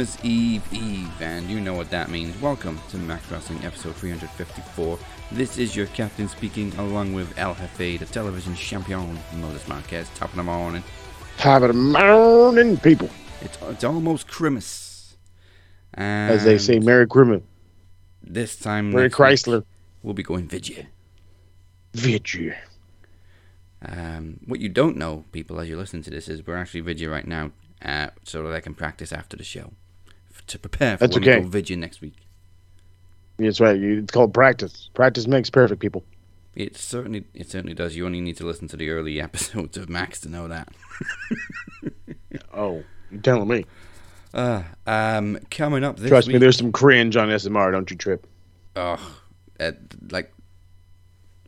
Christmas Eve Eve, and you know what that means. Welcome to Max Wrestling episode 354. This is your captain speaking, along with El Jefe, the television champion, Modus Marquez, top of the morning. Top of the morning, people. It's, it's almost Christmas. As they say, Merry Christmas. this time Merry Chrysler. we'll be going video. Vitry. Um, what you don't know, people, as you listen to this, is we're actually video right now, uh, so that I can practice after the show to prepare for That's when we go video next week. That's right. It's called practice. Practice makes perfect, people. It certainly, it certainly does. You only need to listen to the early episodes of Max to know that. Oh, you're telling me. Uh, um, coming up this Trust week. me, there's some cringe on SMR. Don't you trip. oh, uh, like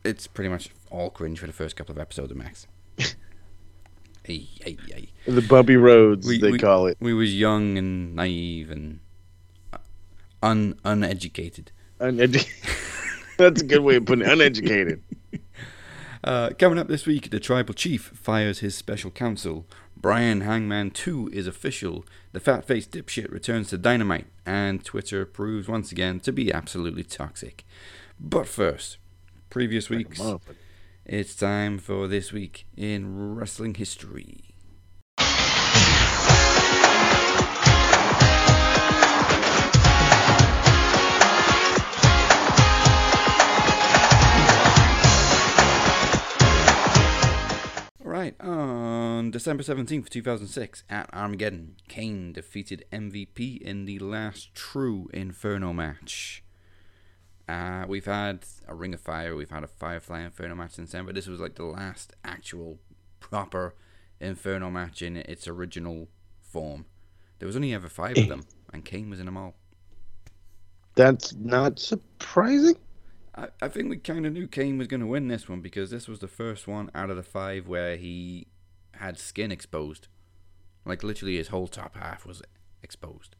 it's pretty much all cringe for the first couple of episodes of Max. hey, hey, hey. The bumpy roads, We- they we- call it. We was young and naive and uh, un uneducated. Unedu- That's a good way of putting it. Uneducated. Uh, coming up this week, the tribal chief fires his special counsel. Bryan Hangman 2 is official. The fat faced dipshit returns to Dynamite. And Twitter proves once again to be absolutely toxic. But first, previous weeks, Motherfucker. It's time for this week in wrestling history. All right, on December 17th, 2006, at Armageddon, Kane defeated MVP in the last true Inferno match. Uh, we've had a Ring of Fire, we've had a Firefly Inferno match since then, but this was like the last actual proper Inferno match in its original form. There was only ever five of them, and Kane was in them all. That's not surprising. I, I think we kind of knew Kane was going to win this one because this was the first one out of the five where he had skin exposed. Like literally his whole top half was exposed.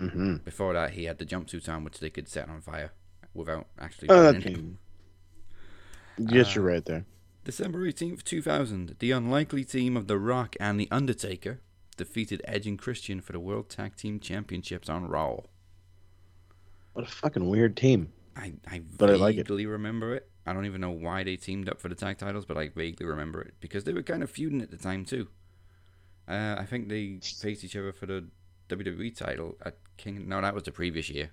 Mm-hmm. Before that, he had the jumpsuit on, which they could set on fire without actually. Oh, him. Yes, you're right there. December 18th, 2000, the unlikely team of The Rock and The Undertaker defeated Edge and Christian for the World Tag Team Championships on Raw. What a fucking weird team. I, I But I like it. vaguely remember it. I don't even know why they teamed up for the tag titles, but I vaguely remember it because they were kind of feuding at the time too. Uh, I think they faced each other for the WWE title at King. No, that was the previous year.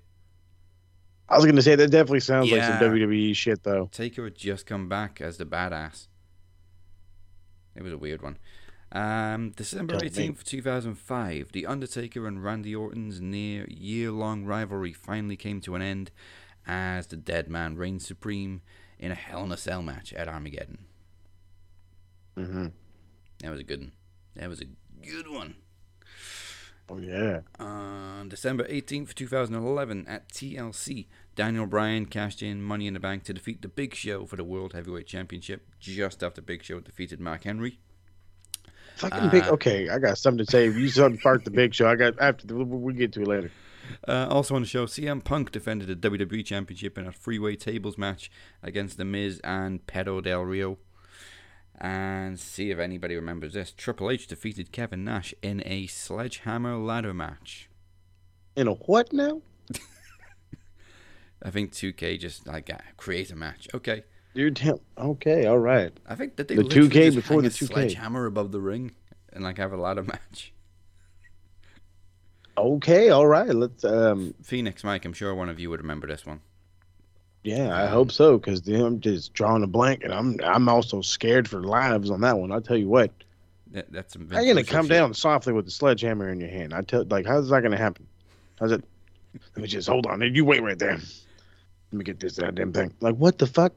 I was gonna say that definitely sounds like some WWE shit, though. Taker had just come back as the badass. It was a weird one. Um, December 18th, 2005, The Undertaker and Randy Orton's near year long rivalry finally came to an end as the dead man reigned supreme in a Hell in a Cell match at Armageddon. Mm-hmm. That was a good one. That was a good one. Oh yeah. On December 18th, 2011, at TLC, Daniel Bryan cashed in Money in the Bank to defeat The Big Show for the World Heavyweight Championship just after Big Show defeated Mark Henry. Fucking big. Uh, Okay, I got something to say. You something part the big show. I got after we get to it later. Uh, also on the show, CM Punk defended the WWE Championship in a freeway tables match against The Miz and Pedro Del Rio. And see if anybody remembers this. Triple H defeated Kevin Nash in a sledgehammer ladder match. In a what now? I think 2K just like create a match. Okay. You're tell- okay. All right. I think that they The 2K just before the a 2K. sledgehammer above the ring and like have a ladder match. Okay. All right. Let's. Um. Phoenix Mike, I'm sure one of you would remember this one. Yeah, I hope so. Because I'm just drawing a blank, and I'm I'm also scared for lives on that one. I'll tell you what. That, that's some How you gonna come shit. down softly with the sledgehammer in your hand? I tell like how's that gonna happen? How's it? Let me just hold on. You wait right there. Let me get this goddamn thing. Like what the fuck?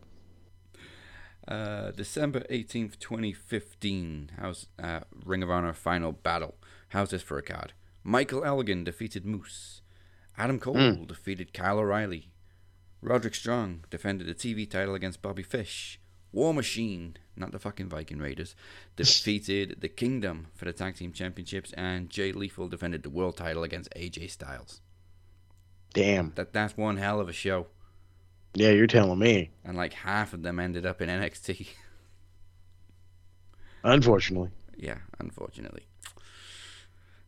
Uh, December 18th, 2015. How's uh, Ring of Honor Final Battle? How's this for a card? Michael Elgin defeated Moose. Adam Cole Hmm. defeated Kyle O'Reilly. Roderick Strong defended the TV title against Bobby Fish. War Machine, not the fucking Viking Raiders, defeated the Kingdom for the Tag Team Championships, and Jay Lethal defended the World title against AJ Styles. Damn. That that's one hell of a show. Yeah, you're telling me. and like half of them ended up in NXT. Unfortunately. yeah, unfortunately.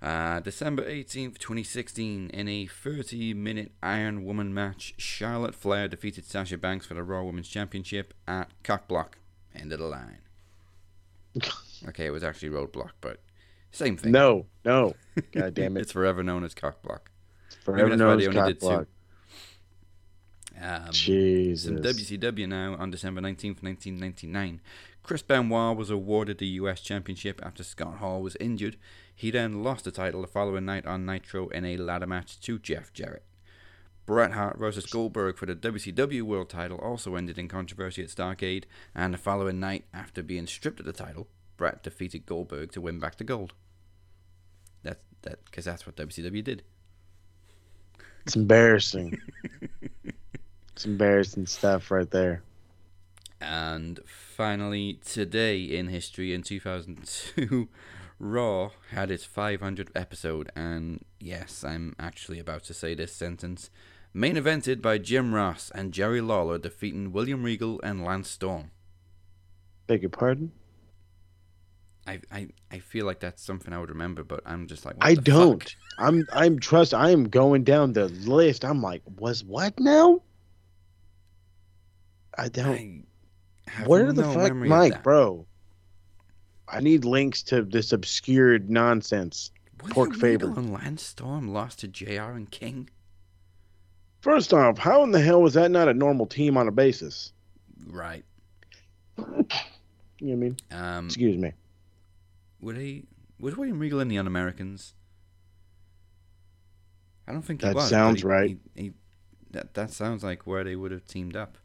Uh, December 18th, 2016, in a 30 minute Iron Woman match, Charlotte Flair defeated Sasha Banks for the Raw Women's Championship at Cockblock. End of the line. Okay, it was actually Roadblock, but same thing. No, no. God damn it. it's forever known as Cockblock. Forever known as only did two. cockblock. Um, Jesus. Some WCW now on December 19th, 1999. Chris Benoit was awarded the US Championship after Scott Hall was injured. He then lost the title the following night on Nitro in a ladder match to Jeff Jarrett. Bret Hart versus Goldberg for the WCW World title also ended in controversy at Starcade, and the following night, after being stripped of the title, Bret defeated Goldberg to win back the gold. That's that because that's what WCW did. It's embarrassing. it's embarrassing stuff right there. And finally, today in history, in 2002, Raw had its 500th episode. And yes, I'm actually about to say this sentence. Main evented by Jim Ross and Jerry Lawler defeating William Regal and Lance Storm. Beg your pardon? I, I, I feel like that's something I would remember, but I'm just like, I don't. fuck? I'm I'm trust I am going down the list. I'm like, was what now? I don't I have Where the fuck Mike, bro? I need links to this obscured nonsense. William Pork Regal Faber. and Lance Storm lost to JR and King? First off, how in the hell was that not a normal team on a basis? Right. You know what I mean? Um, Excuse me. Would he? Was William Regal in the Un-Americans? I don't think he That was. sounds he- right. He, he, that that sounds like where they would have teamed up.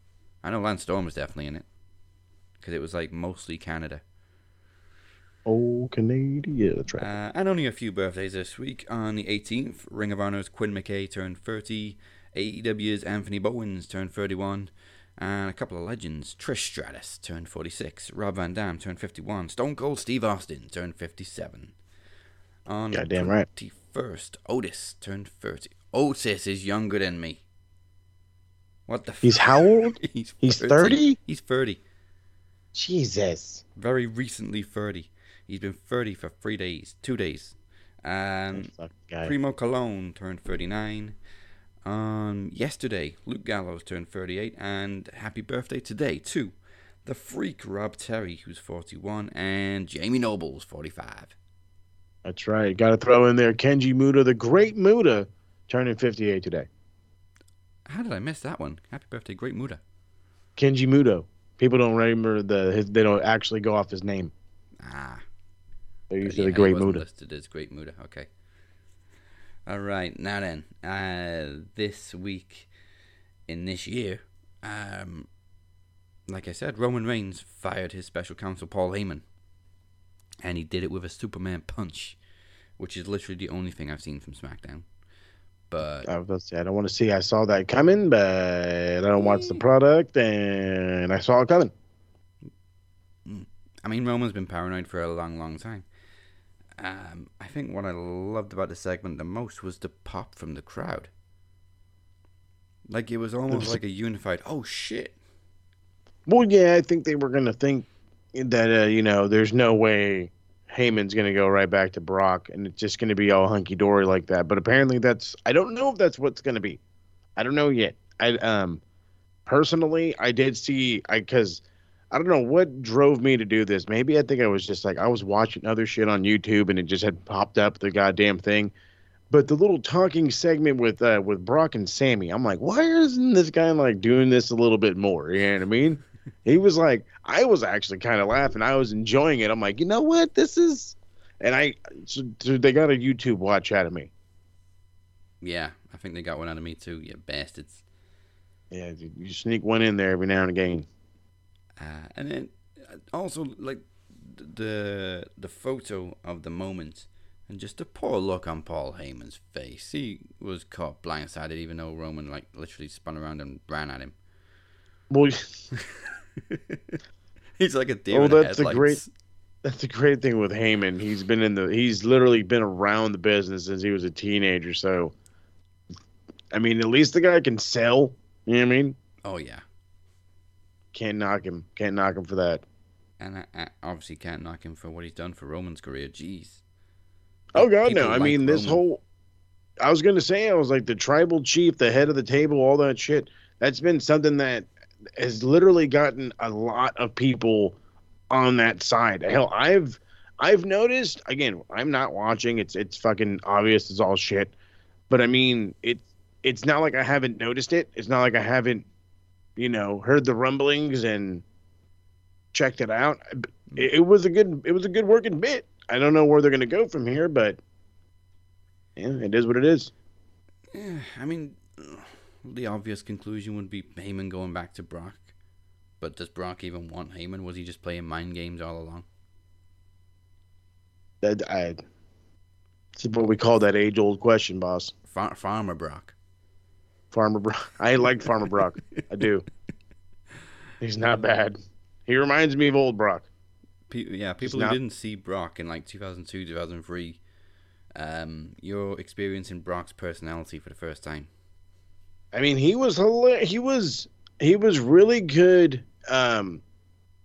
I know Lance Storm was definitely in it because it was like mostly Canada. Oh, Canadian. That's right. Uh, and only a few birthdays this week. On the 18th, Ring of Honor's Quinn McKay turned 30. AEW's Anthony Bowens turned 31. And a couple of legends. Trish Stratus turned 46. Rob Van Dam turned 51. Stone Cold Steve Austin turned 57. On the Goddamn right. 21st, Otis turned 30. Otis is younger than me. What the He's f- how old? He's He's 30? He's 30. Jesus. Very recently 30. He's been 30 for three days, two days. Um, guy. Primo Colón turned 39. Um, yesterday, Luke Gallows turned 38. And happy birthday today, too. The freak Rob Terry, who's 41. And Jamie Noble's 45. That's right. Got to throw in there Kenji Muda, the great Muta, turning 58 today. How did I miss that one? Happy birthday, Great Muta. Kenji Mudo. People don't remember the. His, they don't actually go off his name. Ah. They're usually yeah, the great Muta. listed as Great Muta. Okay. All right. Now then, uh, this week in this year, um, like I said, Roman Reigns fired his special counsel Paul Heyman, and he did it with a Superman punch, which is literally the only thing I've seen from SmackDown. But I was about to say, I don't want to see. I saw that coming, but I don't watch the product, and I saw it coming. I mean, Roman's been paranoid for a long, long time. Um, I think what I loved about the segment the most was the pop from the crowd. Like it was almost like a unified. Oh shit! Well, yeah, I think they were going to think that, uh, you know, there's no way Heyman's going to go right back to Brock and it's just going to be all hunky dory like that. But apparently, that's, I don't know if that's what's going to be. I don't know yet. I, um, personally, I did see, I, cause I don't know what drove me to do this. Maybe I think I was just like, I was watching other shit on YouTube and it just had popped up the goddamn thing. But the little talking segment with uh, with Brock and Sammy, I'm like, why isn't this guy like doing this a little bit more? You know what I mean? he was like, I was actually kind of laughing. I was enjoying it. I'm like, you know what? This is, and I, so, so they got a YouTube watch out of me. Yeah, I think they got one out of me too. You bastards. Yeah, you sneak one in there every now and again. Uh, and then uh, also like the the photo of the moment and just the poor look on Paul Heyman's face. He was caught blindsided, even though Roman like literally spun around and ran at him. Well, He's like a deer Oh, that's a great- that's the great thing with Heyman. He's been in the, he's literally been around the business since he was a teenager. So, I mean, at least the guy can sell. You know what I mean? Oh yeah, Can't knock him. Can't knock him for that. and I, I obviously can't knock him for what he's done for Roman's career. Jeez. Oh god, People no. I like mean, this whole. I was gonna say, I was like the tribal chief, the head of the table, all that shit. That's been something that has literally gotten a lot of people on that side. Hell, I've I've noticed. Again, I'm not watching. It's it's fucking obvious. It's all shit. But I mean, it it's not like I haven't noticed it. It's not like I haven't, you know, heard the rumblings and checked it out. Mm. It, it was a good it was a good working bit. I don't know where they're gonna go from here, but yeah, it is what it is. Yeah, I mean, the obvious conclusion would be Heyman going back to Brock. But does Brock even want Heyman? Was he just playing mind games all along? That I. It's what we call that age old question, boss. Far- Farmer Brock. Farmer Brock. I like Farmer Brock. I do. He's not bad. He reminds me of old Brock. Pe- yeah, people who not- didn't see Brock in like 2002, 2003, um, you're experiencing Brock's personality for the first time. I mean, he was he was he was really good. Um,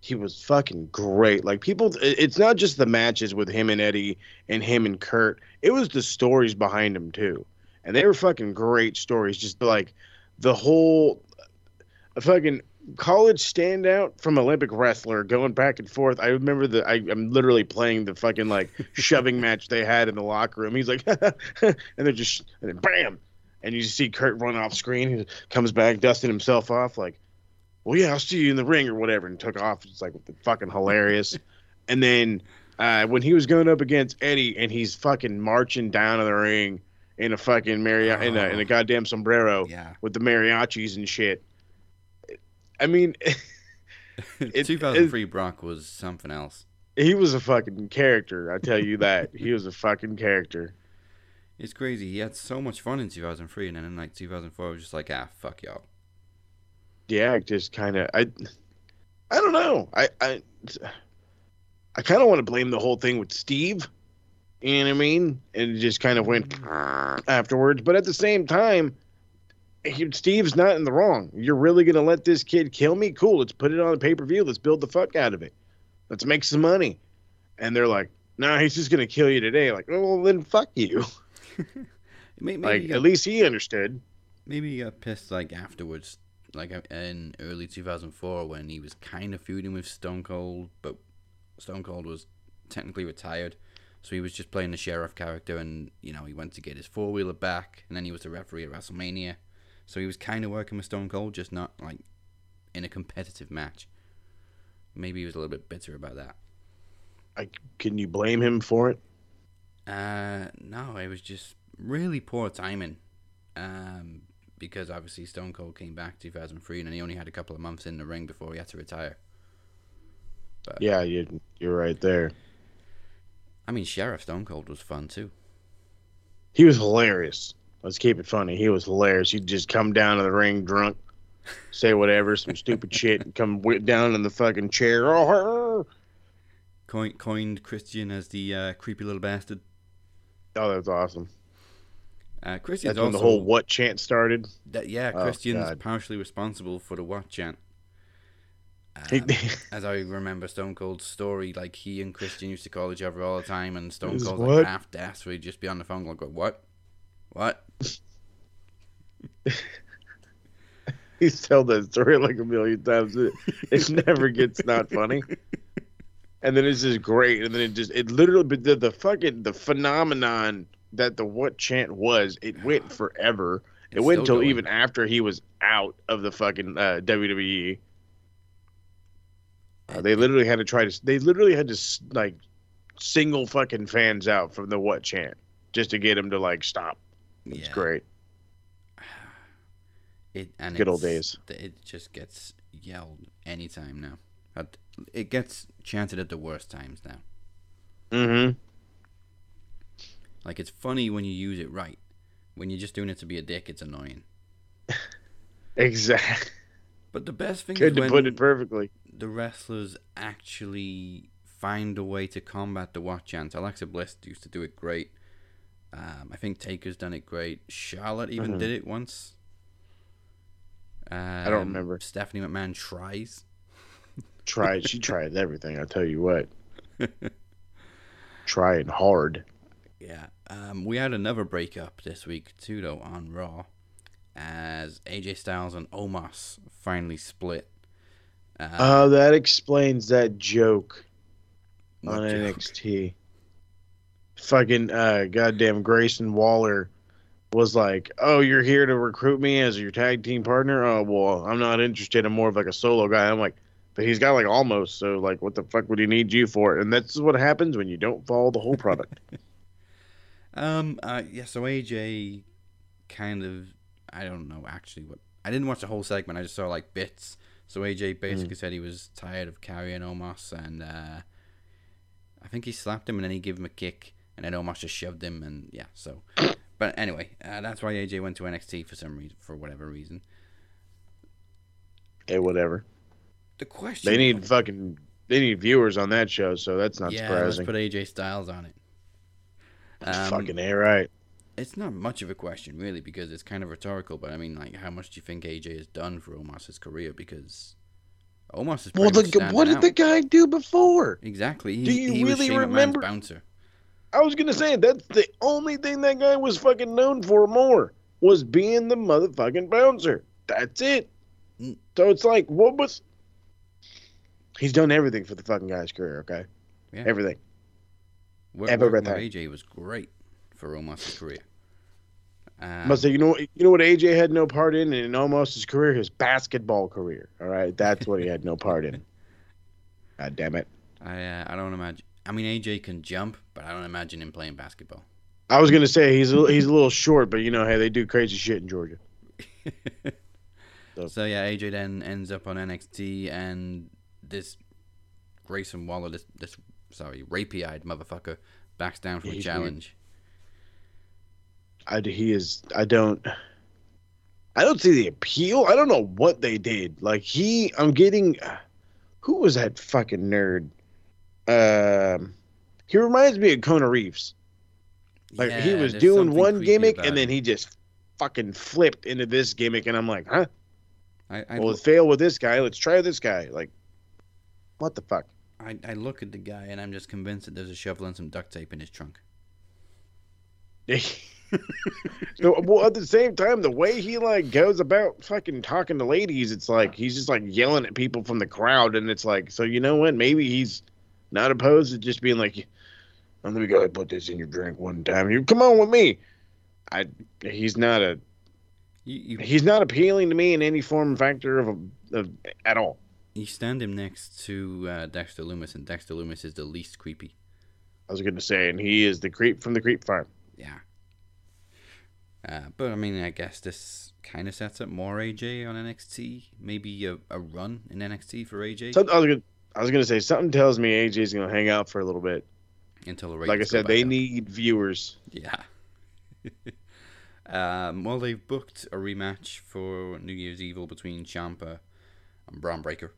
he was fucking great. Like people, it's not just the matches with him and Eddie and him and Kurt. It was the stories behind him too, and they were fucking great stories. Just like the whole a fucking college standout from Olympic wrestler going back and forth. I remember the I, I'm literally playing the fucking like shoving match they had in the locker room. He's like, and they're just and then bam, and you just see Kurt run off screen. He comes back, dusting himself off, like, "Well, yeah, I'll see you in the ring or whatever," and took off. It's like fucking hilarious. and then uh, when he was going up against Eddie, and he's fucking marching down to the ring in a fucking mari- in, a, in a goddamn sombrero Yeah. with the mariachis and shit. I mean, It- 2003 Brock was something else. he was a fucking character. I tell you that he was a fucking character. It's crazy. He had so much fun in 2003, and then in like 2004, I was just like, ah, fuck y'all. Yeah, just kind of I. I don't know. I I I kind of want to blame the whole thing with Steve. You know what I mean? And it just kind of went afterwards. But at the same time, he, Steve's not in the wrong. You're really gonna let this kid kill me? Cool. Let's put it on a pay per view. Let's build the fuck out of it. Let's make some money. And they're like, "No, nah, he's just gonna kill you today." Like, oh, well, then fuck you. Maybe, maybe, Like, he at least he understood. maybe he got pissed like afterwards, like uh, in early 2004 when he was kind of feuding with Stone Cold, but Stone Cold was technically retired. So he was just playing the sheriff character, and you know he went to get his four wheeler back, and then he was the referee at WrestleMania. So he was kind of working with Stone Cold, just not like in a competitive match. Maybe he was a little bit bitter about that. Like, can you blame him for it? Uh, no, it was just really poor timing. Um, because obviously Stone Cold came back 2003, and he only had a couple of months in the ring before he had to retire. Yeah, you you're right there. I mean, Sheriff Stone Cold was fun too. He was hilarious. Let's keep it funny. He was hilarious. He'd just come down to the ring drunk, say whatever, some stupid shit, and come whip down in the fucking chair. Oh, Coined, coined Christian as the uh, creepy little bastard. Oh, that's awesome. Uh, Christian's That's when the whole what chant started. That, yeah, Oh, Christian's God. partially responsible for the what chant. Um, as I remember Stone Cold's story, like he and Christian used to call each other all the time, and Stone Cold's what? like half deaf, so he'd just be on the phone like, "What? What?" He's told that story like a million times. It, it never gets not funny. And then it's just great. And then it just it literally but the, the fucking the phenomenon that the what chant was, it went forever. It went until even after he was out of the fucking uh, WWE. Uh, they literally had to try to. They literally had to like single fucking fans out from the what chant just to get them to like stop. It's Yeah. great. It and Good old days. It just gets yelled anytime now. At- It gets chanted at the worst times now. Mm-hmm. Like it's funny when you use it right. When you're just doing it to be a dick, it's annoying. Exactly. But the best thing to when put it perfectly. The wrestlers actually find a way to combat the what chant. Alexa Bliss used to do it great. Um, I think Taker's done it great. Charlotte even Mhm. did it once. Um, I don't remember. Stephanie McMahon tries. Tried. She tried everything. I tell you what. Trying hard. Yeah. Um, we had another breakup this week too, though, on Raw, as AJ Styles and Omos finally split. Uh, Uh, that explains that joke what on joke? NXT. Fucking uh, goddamn Grayson Waller was like, "Oh, you're here to recruit me as your tag team partner? Oh, well, I'm not interested. I'm more of like a solo guy." I'm like, but he's got like almost. So like, what the fuck would he need you for? And that's what happens when you don't follow the whole product. Um. Uh. Yeah. So AJ, kind of. I don't know actually what. I didn't watch the whole segment. I just saw like bits. So AJ basically said he was tired of carrying Omos, and uh, I think he slapped him, and then he gave him a kick, and then Omos just shoved him, and yeah. So, but anyway, uh, that's why AJ went to NXT for some reason, for whatever reason. hey, whatever. The question. They need fucking. They need viewers on that show, so that's not yeah, let's surprising. put AJ Styles on it. Um, fucking a right. It's not much of a question really because it's kind of rhetorical. But I mean, like, how much do you think AJ has done for Omos's career? Because Omos is Well, the, what did standing the guy do before? exactly? He, Do you really remember- bouncer? I was gonna say that's the only thing that guy was fucking known for more was being the motherfucking bouncer. That's it. Mm. So it's like, what was? He's done everything for the fucking guy's career. Okay, Yeah. everything. Work, Ever working with. AJ was great for Omos's career. Um, Must say, you know, what- you know what AJ had no part in in Omos's career, his basketball career. All right, that's what he had no part in. God damn it! I uh, I don't imagine. I mean, AJ can jump, but I don't imagine him playing basketball. I was gonna say he's a, he's a little short, but you know, hey, they do crazy shit in Georgia. So- so yeah, AJ then ends up on NXT, and this Grayson Waller, this this sorry, rapey-eyed motherfucker, backs down from Yeah, a challenge. I he is I don't I don't see the appeal. I don't know what they did. Like he I'm getting who was that fucking nerd? Um he reminds me of Kona Reeves. Like he was doing one gimmick and then he just fucking flipped into this gimmick and I'm like, huh? I I, Well lo- it failed with this guy. Let's try this guy. Like what the fuck? I I look at the guy and I'm just convinced that there's a shovel and some duct tape in his trunk. so, well, at the same time, the way he like goes about fucking talking to ladies, it's like he's just like yelling at people from the crowd, and it's like, so you know what? Maybe he's not opposed to just being like, "Let me go put this in your drink one time. You come on with me." I he's not a You you, he's not appealing to me in any form factor of, a, of at all. you stand him next to uh, Dexter Lumis, and Dexter Lumis is the least creepy. I was going to say, and he is the creep from the creep farm. Yeah. Uh, but I mean, I guess this kind of sets up more AJ on NXT. Maybe a, a run in NXT for AJ So I was gonna, I was gonna say something tells me AJ's gonna hang out for a little bit. until the Like I said, they up. need viewers. Yeah. um, well, they've booked a rematch for New Year's Evil between Ciampa and Bron Breakker,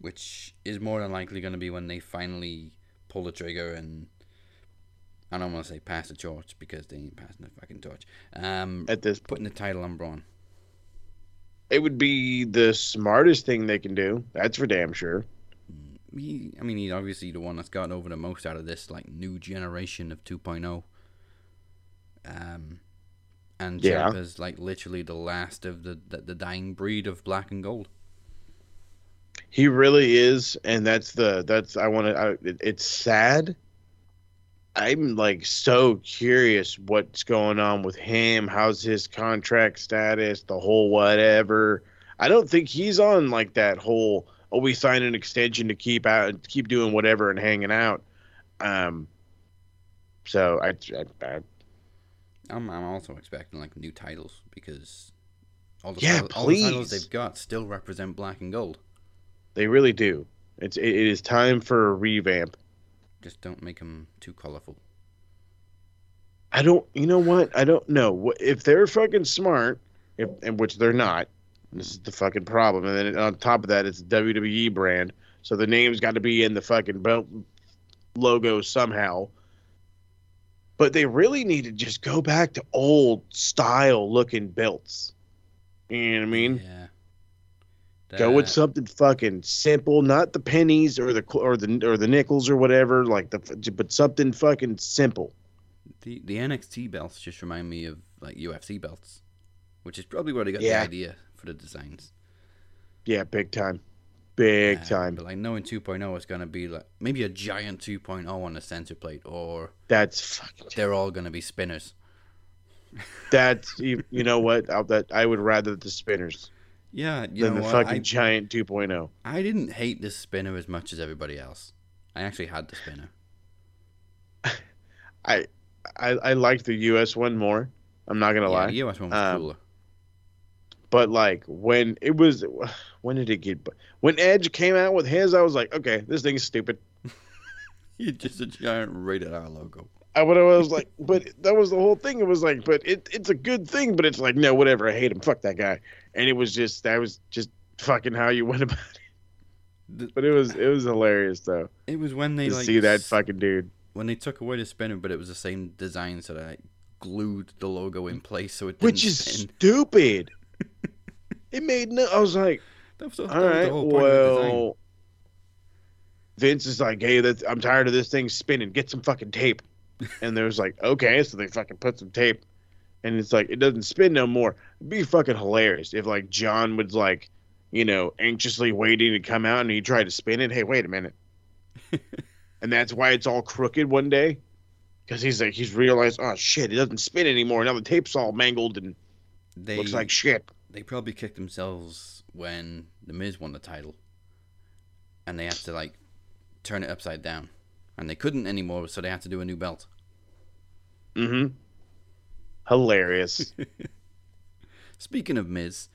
which is more than likely going to be when they finally pull the trigger and. I don't want to say pass the torch because they ain't passing the fucking torch. Um, At this putting the title on Bron. It would be the smartest thing they can do. That's for damn sure. He, I mean, he's obviously the one that's gotten over the most out of this like new generation of 2.0. Um, and Yeah. Ciampa's like literally the last of the, the the dying breed of black and gold. He really is, and that's the that's I want to. It, it's sad. I'm like so curious what's going on with him. How's his contract status? The whole whatever. I don't think he's on like that whole. Oh, we signed an extension to keep out, keep doing whatever and hanging out. Um. So I, I, I I'm I'm also expecting like new titles because all the Yeah, titles, all the titles they've got still represent black and gold. they really do. It's it, it is time for a revamp. Just don't make them too colorful. I don't. You know what? I don't know if they're fucking smart, if and which they're not. This is the fucking problem. And then on top of that, it's a WWE brand, so the name's got to be in the fucking belt logo somehow. But they really need to just go back to old style looking belts. You know what I mean? Yeah. Go with something fucking simple, not the pennies or the or the or the nickels or whatever, like the but something fucking simple. The the NXT belts just remind me of like UFC belts, which is probably where they got Yeah. the idea for the designs. Yeah, big time, big time. But like knowing 2.0 is gonna be like maybe a giant 2.0 on the center plate, or That's fucking. they're all gonna be spinners. That's you, you know what? I'll, that I would rather the spinners Yeah, you than know the what? fucking I, giant oh. 2.0. I didn't hate this spinner as much as everybody else. I actually had the spinner. I I I liked the US one more. I'm not gonna yeah, lie. the US one was Um, cooler. But like when it was, when did it get? When Edge came out with his, I was like, okay, this thing's stupid. You're just a giant rated R logo. I would I was like, but that was the whole thing. It was like, but it, it's a good thing, but it's like, no, whatever. I hate him. Fuck that guy. And it was just that was just fucking how you went about it. But it was it was hilarious though It was when they to like see that fucking dude. when they took away the spinner, but it was the same design, so they like, glued the logo in place, so it didn't which is spin. stupid. it made no. I was like, That was, the- that all was the right, whole point of the design. well. Vince is like, hey, that I'm tired of this thing spinning. Get some fucking tape. And there was like, okay, so they fucking put some tape, and it's like it doesn't spin no more. It'd be fucking hilarious if like John was like, you know, anxiously waiting to come out and he tried to spin it. Hey, wait a minute. and that's why it's all crooked one day, because he's like he's realized, oh shit, it doesn't spin anymore. Now the tape's all mangled and They looks like shit. they probably kicked themselves when the Miz won the title, and they had to like turn it upside down, and they couldn't anymore, so they had to do a new belt. Mm-hmm. Hilarious. Speaking of Miz,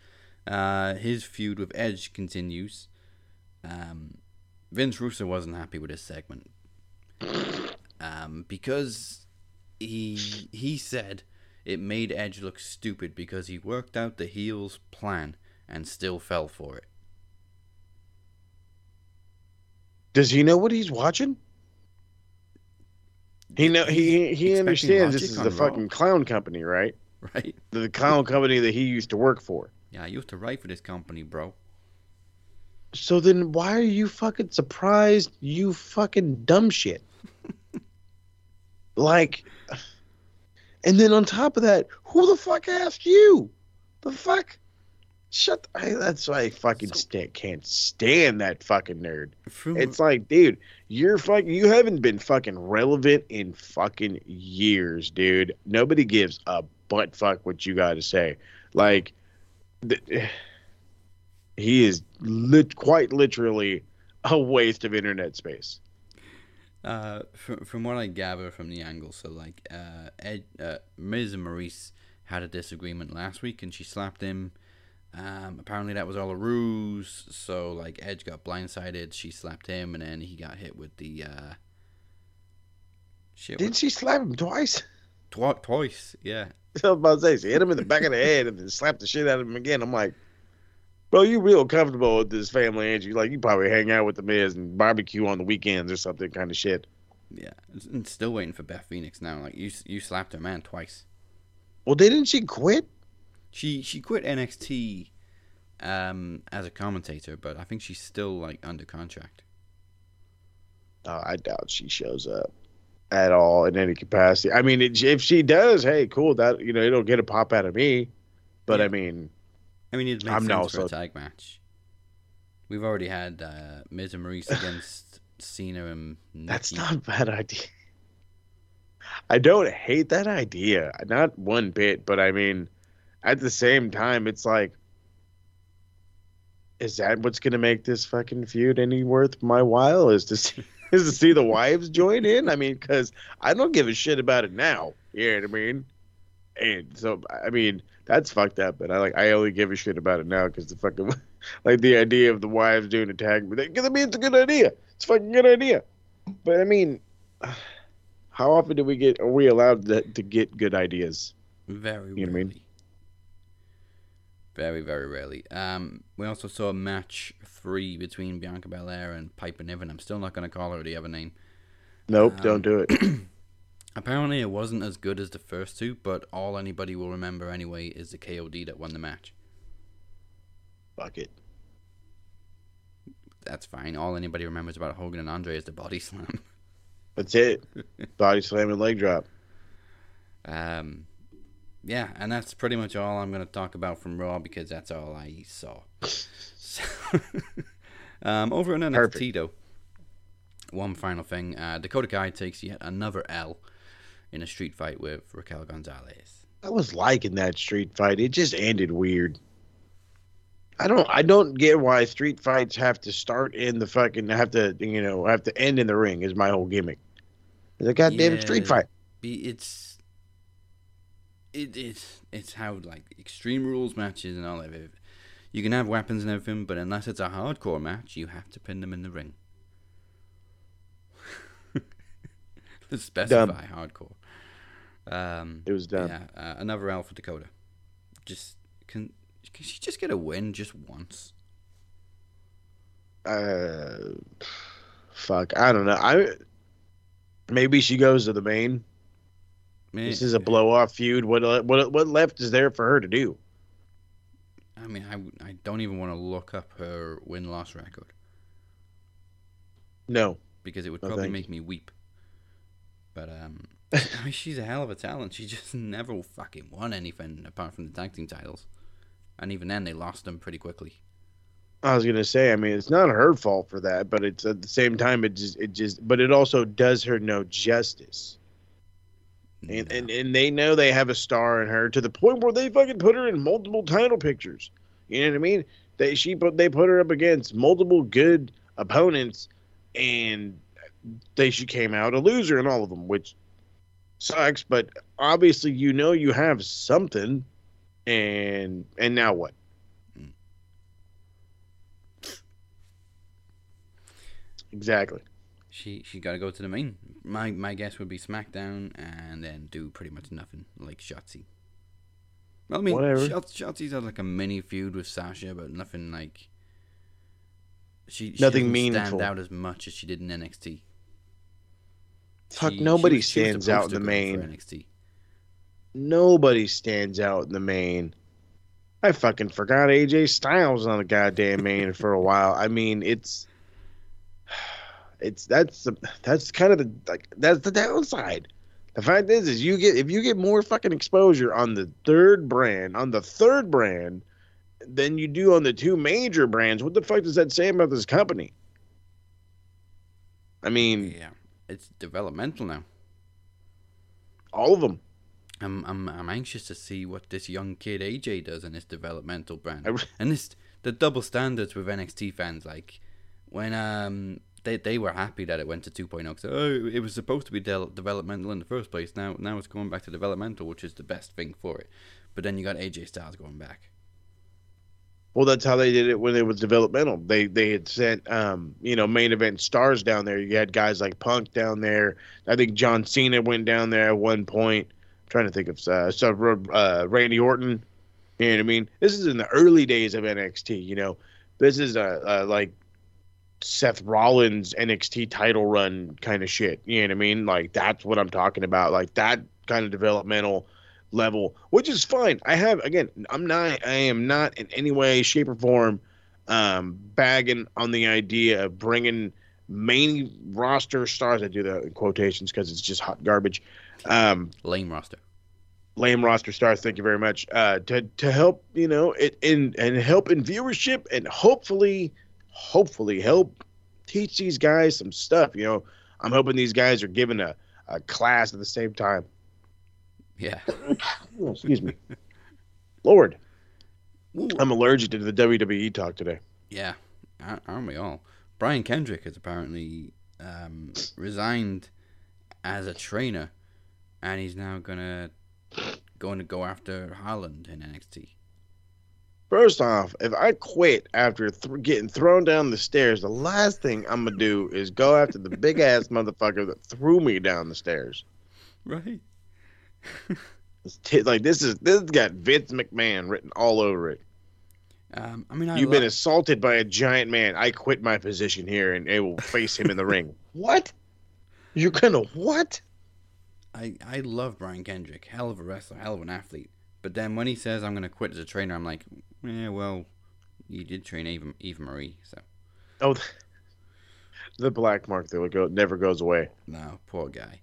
uh, his feud with Edge continues. Um, Vince Russo wasn't happy with his segment um, because he he said it made Edge look stupid because he worked out the heel's plan and still fell for it. Does he know what he's watching? He know he he understands this is Raw. fucking clown company, right? Right? The clown company that he used to work for. Yeah, I used to write for this company, bro. So then why are you fucking surprised? You fucking dumb shit. like, and then on top of that, who the fuck asked you? The fuck? Shut. the, I, that's why I fucking So- sta- can't stand that fucking nerd. From, It's like, dude, you're fucking. You haven't been fucking relevant in fucking years, dude. Nobody gives a butt fuck what you got to say. Like, th- he is lit, quite literally a waste of internet space. Uh, from, from what I gather from the angle, so like uh, Ed, uh, Miz and Maryse had a disagreement last week, and she slapped him. Um, apparently that was all a ruse. So like Edge got blindsided, she slapped him, and then he got hit with the uh, shit Didn't she slap him twice? twi- twice. Yeah, I was about to say she hit him in the back of the head and then slapped the shit out of him again. I'm like, bro, you real comfortable with this family, ain't you? Like, you probably hang out with the Miz and barbecue on the weekends or something kind of shit. yeah. And still waiting for Beth Phoenix now. Like you, you slapped her man twice. Well, didn't she quit? She she quit NXT um, as a commentator, but I think she's still like under contract. Uh, I doubt she shows up at all in any capacity. I mean, it, if she does, hey, cool. That you know, it'll get a pop out of me. But I mean, I mean, it makes I'm sense now for a tag match. We've already had uh, Miz and Maryse against Cena and Nikki. that's not a bad idea. I don't hate that idea, not one bit. But I mean, at the same time, it's like, is that what's gonna make this fucking feud any worth my while? Is to see, is to see the wives join in? I mean, because I don't give a shit about it now. You know what I mean? And so, I mean, that's fucked up. But I like, I only give a shit about it now because the fucking, like, the idea of the wives doing a tag, because I mean, it's a good idea. It's a fucking good idea. But I mean, how often do we get? Are we allowed to, to get good ideas? Very You know what I mean? Very, very rarely. Um, we also saw match three between Bianca Belair and Piper Niven. I'm still not going to call her the other name. Nope, Um, don't do it. Apparently, it wasn't as good as the first two, but all anybody will remember anyway is the KOD that won the match. Fuck it. that's fine. All anybody remembers about Hogan and Andre is the body slam. That's it. Body slam and leg drop. Um, yeah, and that's pretty much all I'm going to talk about from Raw because that's all I saw. So, um, over on NXT Perfect. though, one final thing: uh, Dakota Kai takes yet another L in a street fight with Raquel Gonzalez. I was liking that street fight. It just ended weird. I don't I don't get why street fights have to start in the fucking have to you know have to end in the ring is my whole gimmick. It's a goddamn Yeah. street fight. Be it's it it's it's how like extreme rules matches and all of it. You can have weapons and everything, but unless it's a hardcore match, you have to pin them in the ring. Specify hardcore. Um, It was dumb. yeah, uh, another L for Dakota. Just can can she just get a win just once? Uh, fuck. I don't know. I maybe she goes to the main. Man, This is a blow off feud. What what what left is there for her to do? I mean, I, I don't even want to look up her win loss record. No. because it would No probably thanks. make me weep. But um, I mean, she's a hell of a talent. She just never fucking won anything apart from the tag team titles, and even then they lost them pretty quickly. I was gonna say, I mean, it's not her fault for that, but it's at the same time, it just, it just, but it also does her no justice. And, No. and and they know they have a star in her to the point where they fucking put her in multiple title pictures. You know what I mean? They she put they put her up against multiple good opponents, and they she came out a loser in all of them, which sucks. But obviously, you know you have something, and and now what? Hmm. Exactly. She she got to go to the main. My my guess would be SmackDown and then do pretty much nothing like Shotzi. Well, I mean, Whatever. Shotzi's had like a mini feud with Sasha, but nothing like. She, she Nothing meaningful. stand out as much as she did in NXT. Fuck, She- she nobody she was the stands out in the main. NXT. Nobody stands out in the main. I fucking forgot AJ Styles on the goddamn main for a while. I mean, it's it's that's that's kind of the like that's the downside. The fact is, is you get if you get more fucking exposure on the third brand on the third brand than you do on the two major brands. What the fuck does that say about this company? I mean, Yeah, it's developmental now. all of them. I'm I'm I'm anxious to see what this young kid AJ does in this developmental brand. Re- and this the double standards with NXT fans like when um they they were happy that it went to 2.0 cuz oh it was supposed to be de- developmental in the first place. Now now it's going back to developmental, which is the best thing for it. But then you got AJ Styles going back. Well, that's how they did it when it was developmental. They they had sent um, you know main event stars down there. You had guys like Punk down there. I think John Cena went down there at one point. I'm trying to think of uh, so uh, Randy Orton. You know what I mean? This is in the early days of NXT. You know, this is a, a like Seth Rollins NXT title run kind of shit. You know what I mean? Like that's what I'm talking about. Like that kind of developmental level, which is fine. I have again, I'm not I am not in any way shape or form um bagging on the idea of bringing main roster stars I do that in quotations because it's just hot garbage. Um Lame roster. lame roster stars. Thank you very much. Uh, to to help you know it in and help in viewership and hopefully, hopefully help teach these guys some stuff. You know, I'm hoping these guys are given a, a class at the same time. Yeah. Oh, excuse me, Lord, Ooh. I'm allergic to the WWE talk today. Yeah, ar- aren't we all? Brian Kendrick has apparently um, resigned as a trainer, and he's now gonna going to go after Holland in NXT. First off, if I quit after th- getting thrown down the stairs, the last thing I'm gonna do is go after the big ass motherfucker that threw me down the stairs. Right. T- like this is this has got Vince McMahon written all over it. Um, I mean, I You've been assaulted by a giant man. I quit my position here and it will face him in the ring. What? You're gonna what? I I love Brian Kendrick, hell of a wrestler, hell of an athlete. But then when he says I'm gonna quit as a trainer, I'm like, yeah, well, you did train Eva, Eva Marie, so Oh, the black mark that would go never goes away. No, poor guy.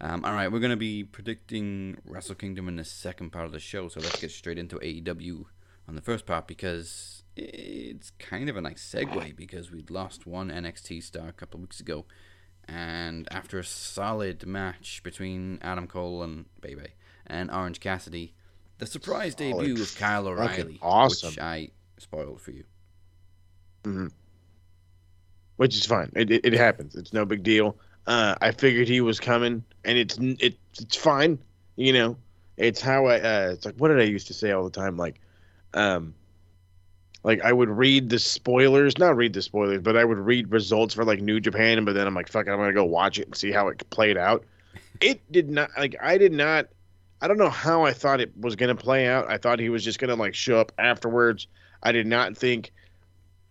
Um, all right, we're going to be predicting Wrestle Kingdom in the second part of the show, so let's get straight into AEW on the first part because it's kind of a nice segue because we'd lost one NXT star a couple of weeks ago, and after a solid match between Adam Cole and Bebe and Orange Cassidy, the surprise Solid. debut of Kyle O'Reilly, awesome. which I spoiled for you. which is fine. It, it, it happens. It's no big deal. Uh, I figured he was coming, and it's it, it's fine. You know, it's how I. Uh, it's like what did I used to say all the time? Like, um, like I would read the spoilers, not read the spoilers, but I would read results for like New Japan, but then I'm like, fuck, it, I'm gonna go watch it and see how it played out. It did not like I did not. I don't know how I thought it was gonna play out. I thought he was just gonna like show up afterwards. I did not think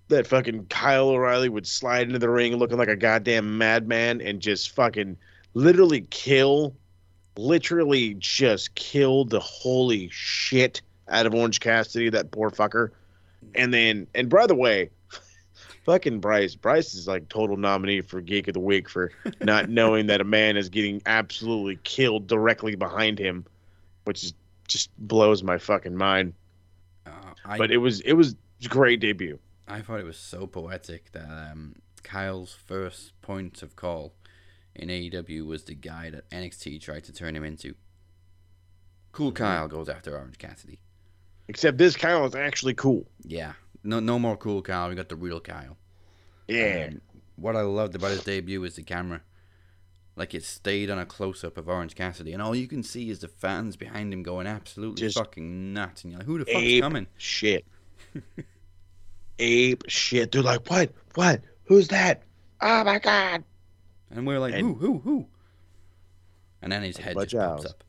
that fucking Kyle O'Reilly would slide into the ring looking like a goddamn madman and just fucking literally kill, literally just kill the holy shit out of Orange Cassidy, that poor fucker. And then, and by the way, fucking Bryce, Bryce is like total nominee for Geek of the Week for not knowing that a man is getting absolutely killed directly behind him, which is just blows my fucking mind. Uh, I, But it was it was a great debut. I thought it was so poetic that um, Kyle's first point of call in AEW was the guy that NXT tried to turn him into. Cool Mm-hmm. Kyle goes after Orange Cassidy. Except this Kyle is actually cool. Yeah, no, no more cool Kyle. We got the real Kyle. Yeah. Um, what I loved about his debut was the camera. Like it stayed on a close up of Orange Cassidy, and all you can see is the fans behind him going absolutely Just fucking nuts. And you're like, who the fuck's ape coming? shit. ape shit. They're like, what? What? Who's that? Oh my god. And we're like, And- who, who, who? And then his head just pops up.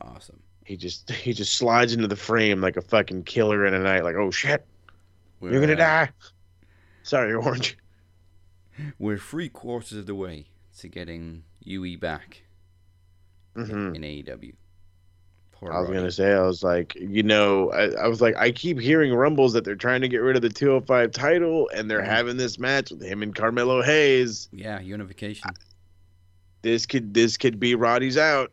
Awesome. He just he just slides into the frame like a fucking killer in a night. Like, oh shit, We're, you're gonna uh, die. Sorry, Orange. We're three quarters of the way to getting UE back hmm in AEW. Poor I was Roddy. gonna say, I was like, you know, I, I was like, I keep hearing rumbles that they're trying to get rid of the 205 title, and they're having this match with him and Carmelo Hayes. Yeah, unification. This could this could be Roddy's out.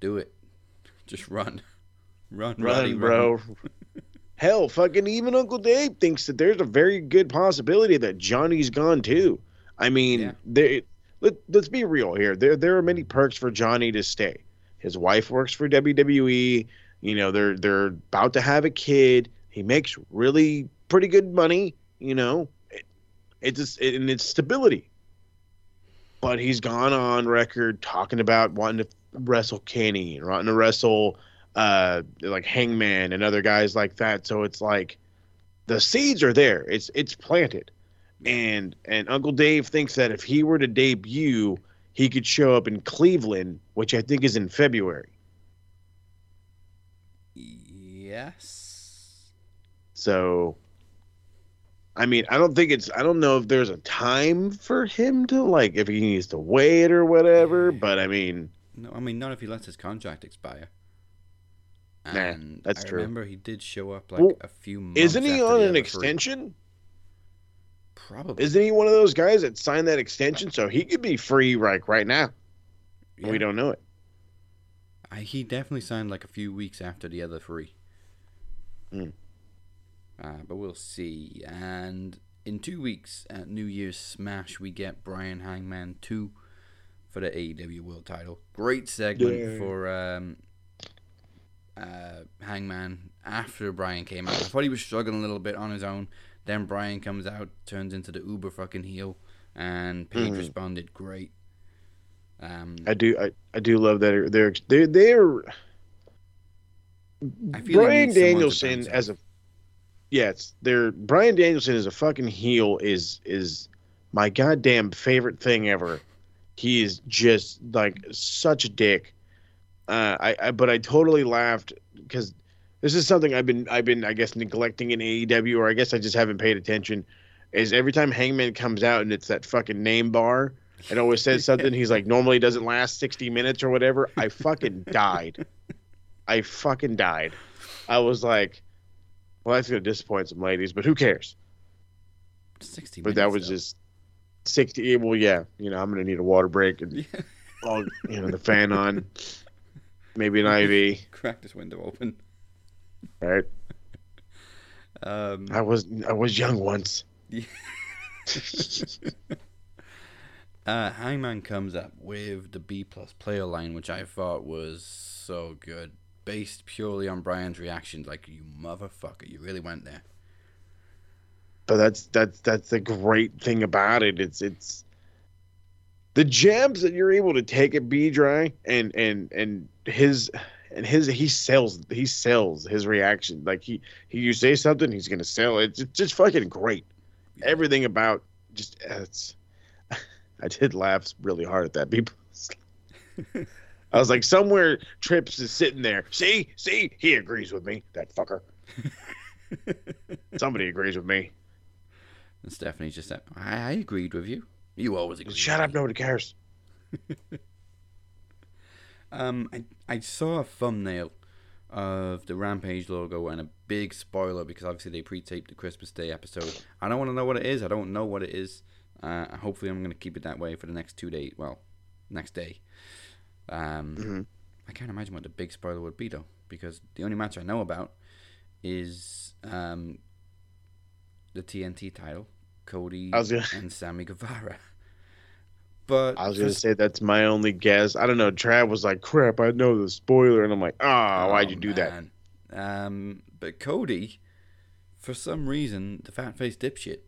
Do it. Just run. Run, Run, Roddy, bro. run. Hell, fucking even Uncle Dave thinks that there's a very good possibility that Johnny's gone too. I mean, Yeah. there. Let, let's be real here. There there are many perks for Johnny to stay. His wife works for WWE. You know, they're they're about to have a kid. He makes really pretty good money. You know, it, it's just, it, and it's stability. But he's gone on record talking about wanting to wrestle Kenny and wanting to wrestle uh like Hangman and other guys like that. So it's like the seeds are there. It's it's planted. And and Uncle Dave thinks that if he were to debut, he could show up in Cleveland, which I think is in February. Yes. So I mean, I don't think it's I don't know if there's a time for him to like if he needs to wait or whatever, but I mean, No, I mean not if he lets his contract expire. Nah, And that's I true. remember he did show up like Well, a few months. isn't he on an extension? Probably. Isn't he one of those guys that signed that extension so he could be free like right now? Yeah. We don't know it. I, he definitely signed like a few weeks after the other three. Hmm. Uh, but we'll see. And in two weeks at New Year's Smash, we get Bryan Hangman 2 for the AEW World title. Great segment Yeah. for um, uh, Hangman after Bryan came out. I thought he was struggling a little bit on his own. Then Bryan comes out, turns into the uber fucking heel, and Page Mhm. responded great. Um, I do I, I do love that they're they're they're I feel Bryan needs someone to Danielson as a yes, they're Bryan Danielson as a fucking heel is is my goddamn favorite thing ever. He is just like such a dick. Uh, I, I but I totally laughed because this is something I've been I've been I guess neglecting in AEW or I guess I just haven't paid attention. Is every time Hangman comes out and it's that fucking name bar, it always says something. He's like normally doesn't last sixty minutes or whatever. I fucking died. I fucking died. I was like, Well, that's gonna disappoint some ladies, but who cares? Sixty. But that was though. just sixty. Well, yeah, you know, I'm gonna need a water break and Yeah. all, you know, the fan on, maybe an IV. Crack this window open. Right? Um, I was I was young once. uh, Hangman comes up with the B plus player line, which I thought was so good, based purely on Bryan's reaction. Like you motherfucker, you really went there. But that's that's that's the great thing about it. It's it's the jabs that you're able to take at D-Bry and and and his and his he sells he sells his reaction like he he you say something he's gonna sell it. It's just fucking great. Everything about just uh, it's. I did laugh really hard at that. People. I was like, somewhere Trips is sitting there. See, see, he agrees with me. That fucker. Somebody agrees with me. And Stephanie just said, I, I agreed with you. You always agreed. Shut up, me." nobody cares. Um, I, I saw a thumbnail of the Rampage logo and a big spoiler because obviously they pre-taped the Christmas Day episode. I don't want to know what it is. I don't know what it is. Uh, hopefully, I'm going to keep it that way for the next two days. Well, next day. Um, Mhm. I can't imagine what the big spoiler would be though, because the only match I know about is um, the TNT title, Cody gonna- and Sammy Guevara. But I was gonna say that's my only guess. I don't know. Trav was like, "Crap, I know the spoiler," and I'm like, "Ah, why'd you do that?" Um, but Cody, for some reason, the fat faced dipshit,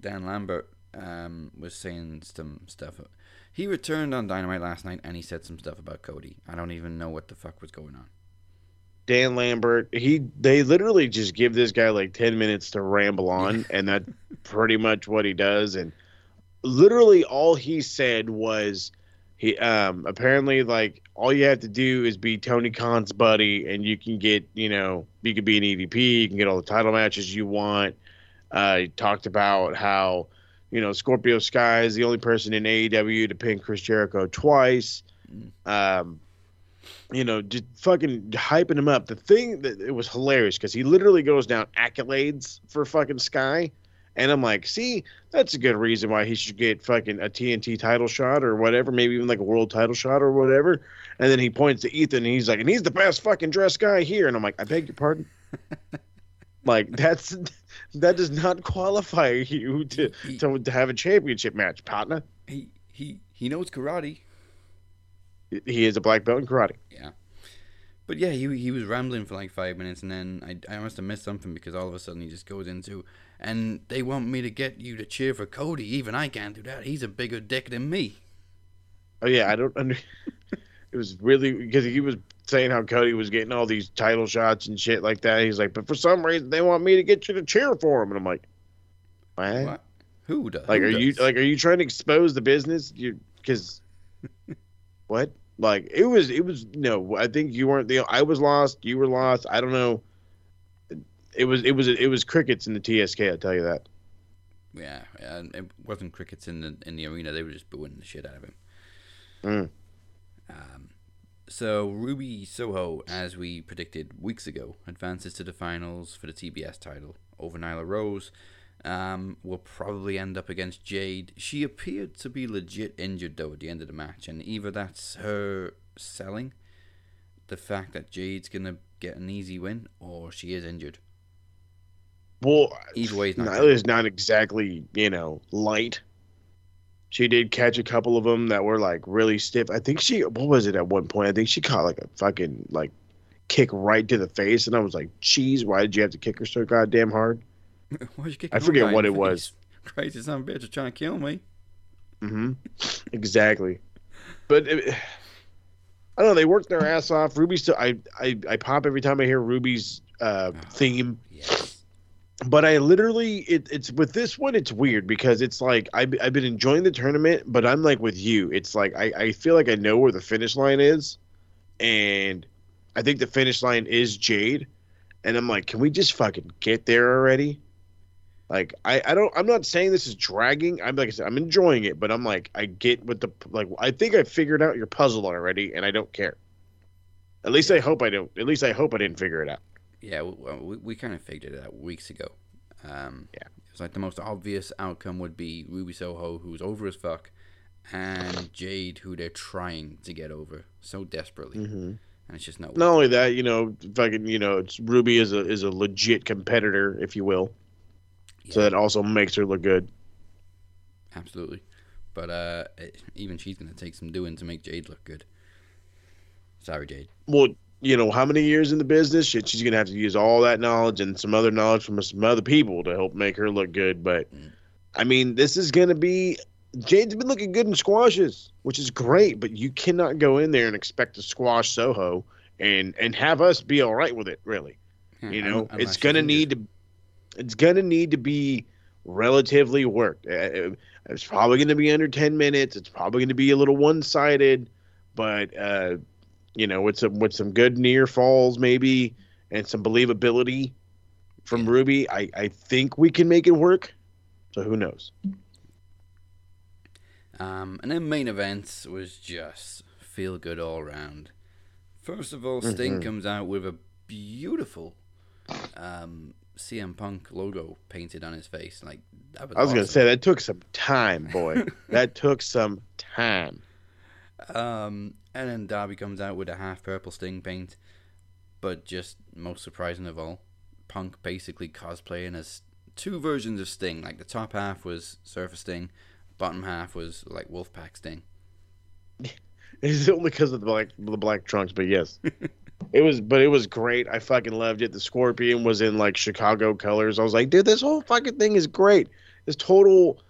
Dan Lambert, um, was saying some stuff. He returned on Dynamite last night and he said some stuff about Cody. I don't even know what the fuck was going on. Dan Lambert, he they literally just give this guy like 10 minutes to ramble on and that's pretty much what he does and literally all he said was he um apparently like all you have to do is be Tony Khan's buddy and you can get, you know, you can be an EVP, you can get all the title matches you want. Uh he talked about how you know, Scorpio Sky is the only person in AEW to pin Chris Jericho twice. Um, you know, just fucking hyping him up. The thing that it was hilarious because he literally goes down accolades for fucking Sky, and I'm like, see, that's a good reason why he should get fucking a TNT title shot or whatever, maybe even like a world title shot or whatever. And then he points to Ethan, and he's like, and he's the best fucking dressed guy here, and I'm like, I beg your pardon. like that's that does not qualify you to He, to, to have a championship match, partner. he, he, he knows karate. He is a black belt in karate. But yeah, he he was rambling for like five minutes, and then I, I must have missed something because all of a sudden he just goes into, and they want me to get you to cheer for Cody. Even I can't do that. He's a bigger dick than me. Oh yeah, I don't under. it was really because he was saying how Cody was getting all these title shots and shit like that. He's like, but for some reason they want me to get you to cheer for him, and I'm like, what? What? Who does? Like, who are you like, are you trying to expose the business? You because what? Like it was, it was you no. I think you weren't the. I was lost. You were lost. I don't know. It was, it was, it was crickets in the TSK. I tell you that. Yeah, and it wasn't crickets in the in the arena. They were just booing the shit out of him. Mm. Um, so Ruby Soho, as we predicted weeks ago, advances to the finals for the TBS title over Nyla Rose. Um, will probably end up against Jade. She appeared to be legit injured though at the end of the match, and either that's her selling the fact that Jade's gonna get an easy win, or she is injured. Well, Either way, it's not is not exactly, you know, light. She did catch a couple of them that were like really stiff. I think she, what was it at one point? I think she caught like a fucking like kick right to the face, and I was like, "Jeez, why did you have to kick her so goddamn hard?" Why'd you kick I forget what it was. Crazy son of a bitch is trying to kill me. Mm-hmm. Exactly. But it, I don't know. They worked their ass off. Ruby's. still. I, I I pop every time I hear Ruby's uh, theme. Yes. but I literally it, it's with this one it's weird because it's like I've, I've been enjoying the tournament but I'm like with you it's like I, I feel like I know where the finish line is and I think the finish line is Jade and I'm like can we just fucking get there already like I, I don't I'm not saying this is dragging I'm like I said I'm enjoying it but I'm like I get what the like I think I figured out your puzzle already and I don't care at least I hope I don't at least I hope I didn't figure it out Yeah, we, we, we kind of figured it out weeks ago. Um, Yeah. It was like the most obvious outcome would be Ruby Soho, who's over as fuck, and Jade, who they're trying to get over so desperately. Mm-hmm. And it's just not. Not only that, you know, fucking, you know, it's Ruby is a is a legit competitor, if you will. So that also makes her look good. Absolutely. But uh, even she's going to take some doing to make Jade look good. Sorry, Jade. Well, you know, how many years in the business? Shit, she's gonna have to use all that knowledge and some other knowledge from some other people to help make her look good. But Mm. I mean, this is gonna be Jade's been looking good in squashes, which is great. But you cannot go in there and expect to squash Soho and and have us be all right with it. Really, Yeah, you know, unless it's gonna need to. It's gonna need to be relatively worked. Uh, It's probably gonna be under ten minutes. It's probably gonna be a little one sided, but uh, you know, with some with some good near falls maybe and some believability from Ruby, I I think we can make it work. So who knows? Um, and then main events was just feel good all around. First of all, Sting Mhm. comes out with a beautiful um, CM Punk logo painted on his face. Like that was. I was gonna say that took some time, boy. that took some time. Um, and then Darby comes out with a half purple Sting paint, but just most surprising of all, Punk basically cosplaying as two versions of Sting. Like the top half was Surfer Sting, bottom half was like Wolfpack Sting. It's only because of the black the black trunks, but yes. it was but it was great. I fucking loved it. The scorpion was in like Chicago colors. I was like, dude, this whole fucking thing is great. It's total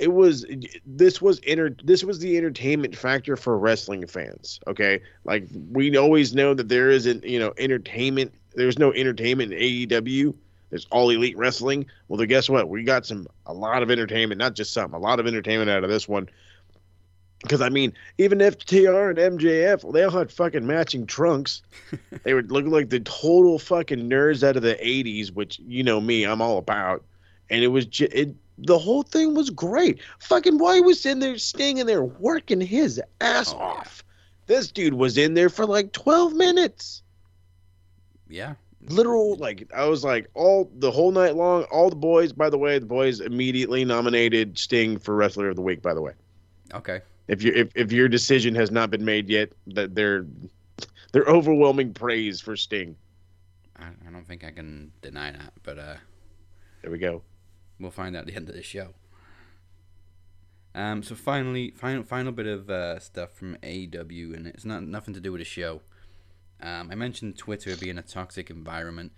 it was this was inter this was the entertainment factor for wrestling fans. Okay. Like we always know that there isn't, you know, entertainment there's no entertainment in AEW. There's all elite wrestling. Well then guess what? We got some a lot of entertainment, not just some, a lot of entertainment out of this one. Because I mean, even FTR and MJF, they all had fucking matching trunks. they would look like the total fucking nerds out of the '80s, which you know me, I'm all about. And it was just, it, the whole thing was great. Fucking boy was in there, staying in there, working his ass Oh, yeah. off. This dude was in there for like 12 minutes. Yeah. Literal, like I was like all the whole night long. All the boys, by the way, the boys immediately nominated Sting for Wrestler of the Week. By the way. Okay. If you if, if your decision has not been made yet that they're they're overwhelming praise for sting I, I don't think I can deny that, but uh, there we go we'll find out at the end of the show. Um, so finally, final final bit of uh, stuff from AEW, and it's not nothing to do with the show. Um, I mentioned Twitter being a toxic environment.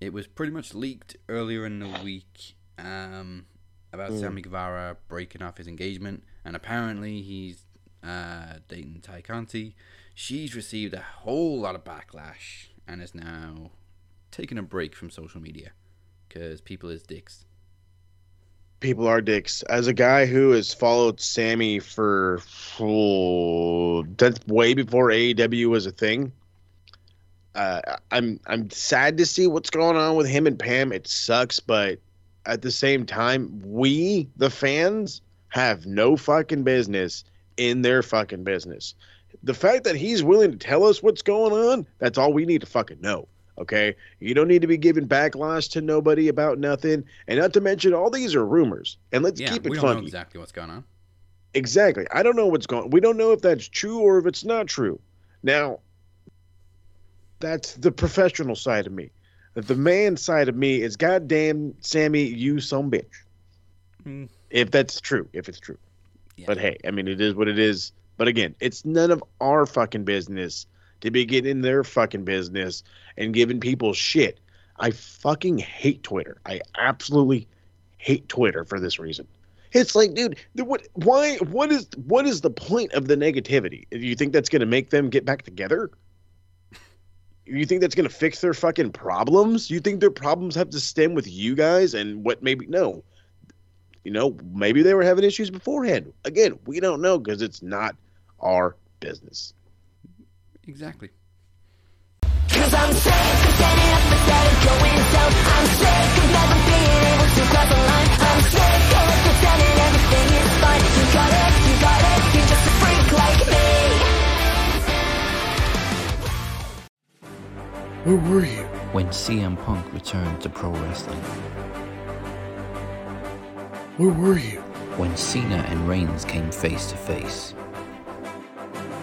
It was pretty much leaked earlier in the week um, about Mm. Sammy Guevara breaking off his engagement, and apparently he's uh, dating Tay Conti. She's received a whole lot of backlash and is now taking a break from social media because people is dicks. people are dicks as a guy who has followed sammy for oh, that's way before aew was a thing uh, i'm i'm sad to see what's going on with him and pam it sucks but at the same time we the fans have no fucking business in their fucking business the fact that he's willing to tell us what's going on that's all we need to fucking know okay you don't need to be giving backlash to nobody about nothing and not to mention all these are rumors and let's Yeah, keep it we don't know exactly what's going on. Exactly. I don't know what's going. We don't know if that's true or if it's not true. Now, that's the professional side of me. The man side of me is goddamn Sammy, you some bitch. Mm. If that's true, if it's true. Yeah. But hey, I mean, it is what it is. But again, it's none of our fucking business to be getting in their fucking business and giving people shit. I fucking hate Twitter. I absolutely hate Twitter for this reason. It's like, dude, what? Why? What is? What is the point of the negativity? Do you think that's going to make them get back together? You think that's going to fix their fucking problems? You think their problems have to stem with you guys and what? Maybe no. You know, maybe they were having issues beforehand. Again, we don't know because it's not our business. Exactly. Cause I'm sick of standing up instead of going down I'm sick of never being able to cross the line I'm sick of pretending everything is fine You got it, you got it, you're just a freak like me Where were you? when CM Punk returned to pro wrestling, Where were you? when Cena and Reigns came face to face,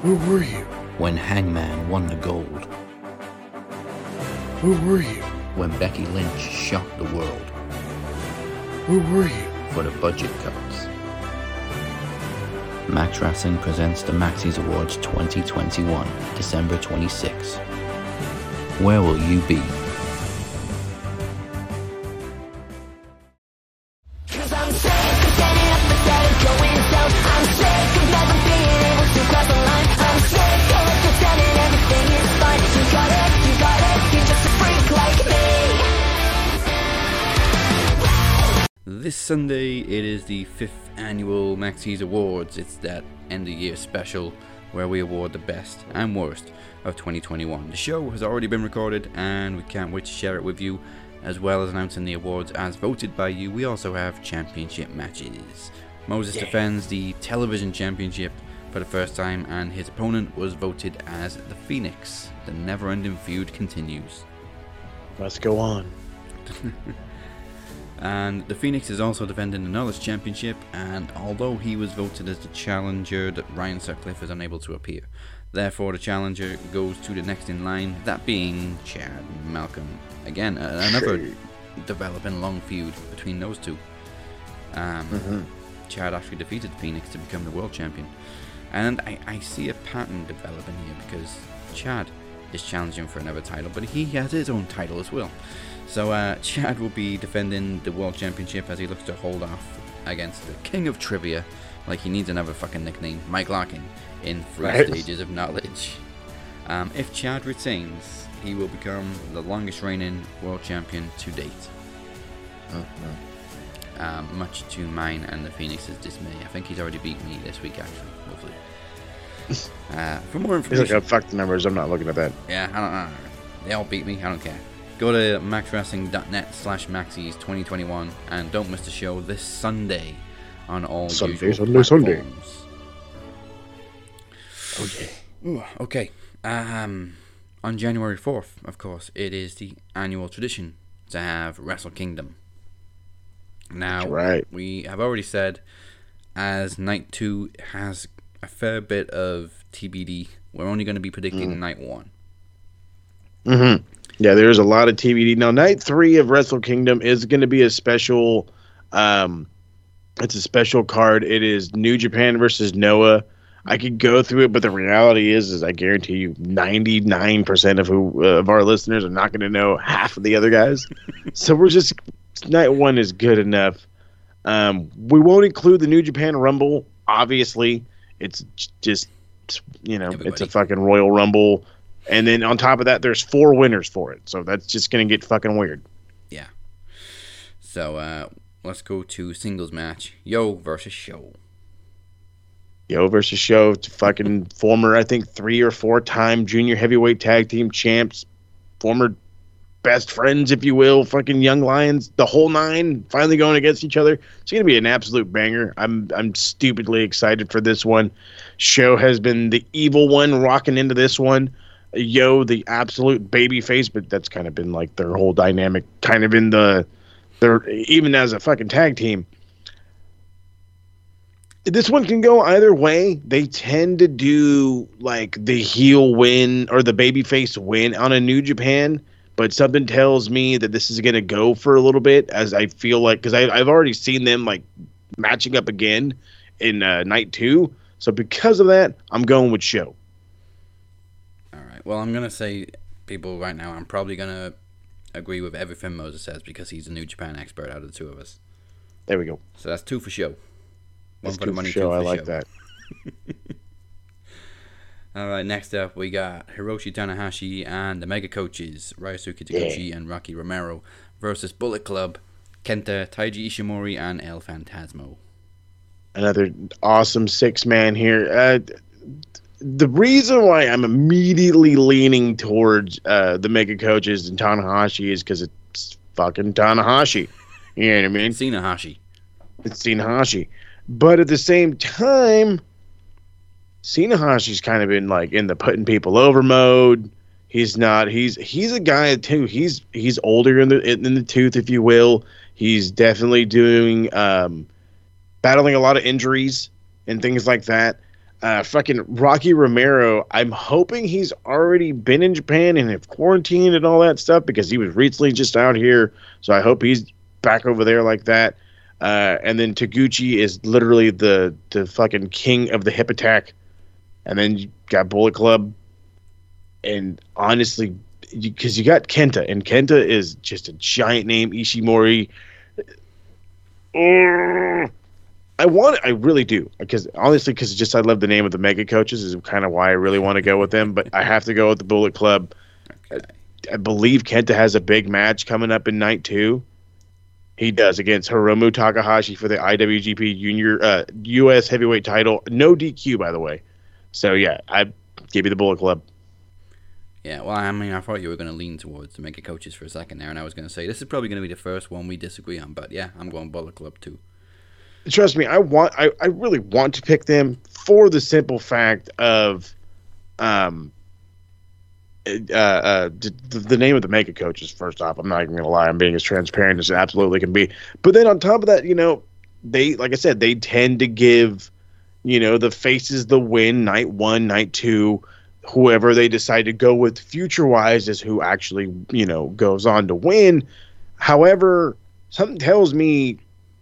Where were you? when Hangman won the gold, Where were you? when Becky Lynch shocked the world Where were you? for the budget cuts. Max Wrestling presents the Maxis Awards 2021, December 26. Where will you be? Sunday, it is the fifth annual Maxis Awards. It's that end of year special where we award the best and worst of 2021. The show has already been recorded, and we can't wait to share it with you, as well as announcing the awards as voted by you. We also have championship matches. Moses defends the television championship for the first time, and his opponent was voted as the Phoenix. The never ending feud continues. Let's go on. And the Phoenix is also defending the Knowledge Championship, and although he was voted as the challenger, that Ryan Sutcliffe is unable to appear. Therefore, the challenger goes to the next in line, that being Chad Malcolm. Again, a- another developing long feud between those two. Um, Chad actually defeated Phoenix to become the world champion. And I, I see a pattern developing here because Chad is challenging for another title, but he has his own title as well. So uh, Chad will be defending the world championship as he looks to hold off against the king of trivia, like he needs another fucking nickname, Mike Larkin, in three Right. stages of knowledge. Um, if Chad retains, he will become the longest reigning world champion to date. Um, much to mine and the Phoenix's dismay. I think he's already beat me this week, actually. Hopefully. Uh, for more He's information, like, oh, fuck the numbers. I'm not looking at that. yeah, I don't know. They all beat me. I don't care. Go to maxwrestling.net slash maxis 2021 and don't miss the show this Sunday on all Sunday, usual Sunday, Sunday. platforms. Yeah. Ooh, okay. Um, on January 4th, of course, it is the annual tradition to have Wrestle Kingdom. Now, That's right. we have already said, as night two has a fair bit of TBD, we're only going to be predicting Mm. night one. Mm-hmm. Yeah, there's a lot of TBD. Now, night three of Wrestle Kingdom is going to be a special. Um, it's a special card. It is New Japan versus Noah. I could go through it, but the reality is, is I guarantee you, 99% of who uh, of our listeners are not going to know half of the other guys. so we're just night one is good enough. Um, we won't include the New Japan Rumble. Obviously, it's just you know, it's a fucking Royal Rumble. And then on top of that, there's four winners for it. So that's just going to get fucking weird. Yeah. So uh, let's go to singles match. Yo versus Show. Yo versus Show, fucking former, I think, three or four time junior heavyweight tag team champs, former best friends, if you will, fucking young lions, the whole nine, finally going against each other. It's going to be an absolute banger. I'm I'm stupidly excited for this one. Show has been the evil one rocking into this one. Yo, the absolute baby face, but that's kind of been like their whole dynamic, kind of in the, their even as a fucking tag team this one can go either way. They tend to do like the heel win or the babyface win on a New Japan, but something tells me that this is going to go for a little bit as I feel like because I've already seen them like matching up again in uh, night two. So because of that, I'm going with show. Well, I'm gonna say people right now. I'm probably gonna agree with everything Moses says because he's a New Japan expert out of the two of us. There we go. So that's two for Show. One That's for the money, show. for I like show. that. All right. Next up, we got Hiroshi Tanahashi and the Mega Coaches Ryosuke Taguchi and Rocky Romero versus Bullet Club, Kenta, Taiji Ishimori, and El Fantasmo. another awesome six man here. Uh, the reason why I'm immediately leaning towards uh, the mega coaches and Tanahashi is because it's fucking Tanahashi. You know what I mean? Hashi. It's Tanahashi. But at the same time, Tanahashi's kind of been like in the putting people over mode. He's not. He's he's a guy too. He's he's older in the in the tooth, if you will. He's definitely doing um, battling a lot of injuries and things like that. Uh, fucking Rocky Romero. I'm hoping he's already been in Japan and have quarantined and all that stuff because he was recently just out here. So I hope he's back over there like that. Uh, and then Taguchi is literally the the fucking king of the hip attack. And then you got Bullet Club. And honestly, because you, you, got Kenta, and Kenta is just a giant name. Ishimori. Mm, I want, it I really do, because honestly, because just I love the name of the mega coaches is kind of why I really want to go with them. But I have to go with the Bullet Club. Okay. I, I believe Kenta has a big match coming up in night two. He does against Hiromu Takahashi for the IWGP Junior uh, U.S. Heavyweight Title. No DQ, by the way. So yeah, I give you the Bullet Club. Yeah, well, I mean, I thought you were going to lean towards the mega coaches for a second there, and I was going to say this is probably going to be the first one we disagree on. But yeah, I'm going Bullet Club too. Trust me, I want, I, I really want to pick them for the simple fact of, um, uh, uh, the, the name of the mega coaches. First off, I'm not even gonna lie. I'm being as transparent as it absolutely can be. But then on top of that, you know, they like I said, they tend to give, you know, the faces the win night one, night two. Whoever they decide to go with future wise is who actually, you know, goes on to win. However, something tells me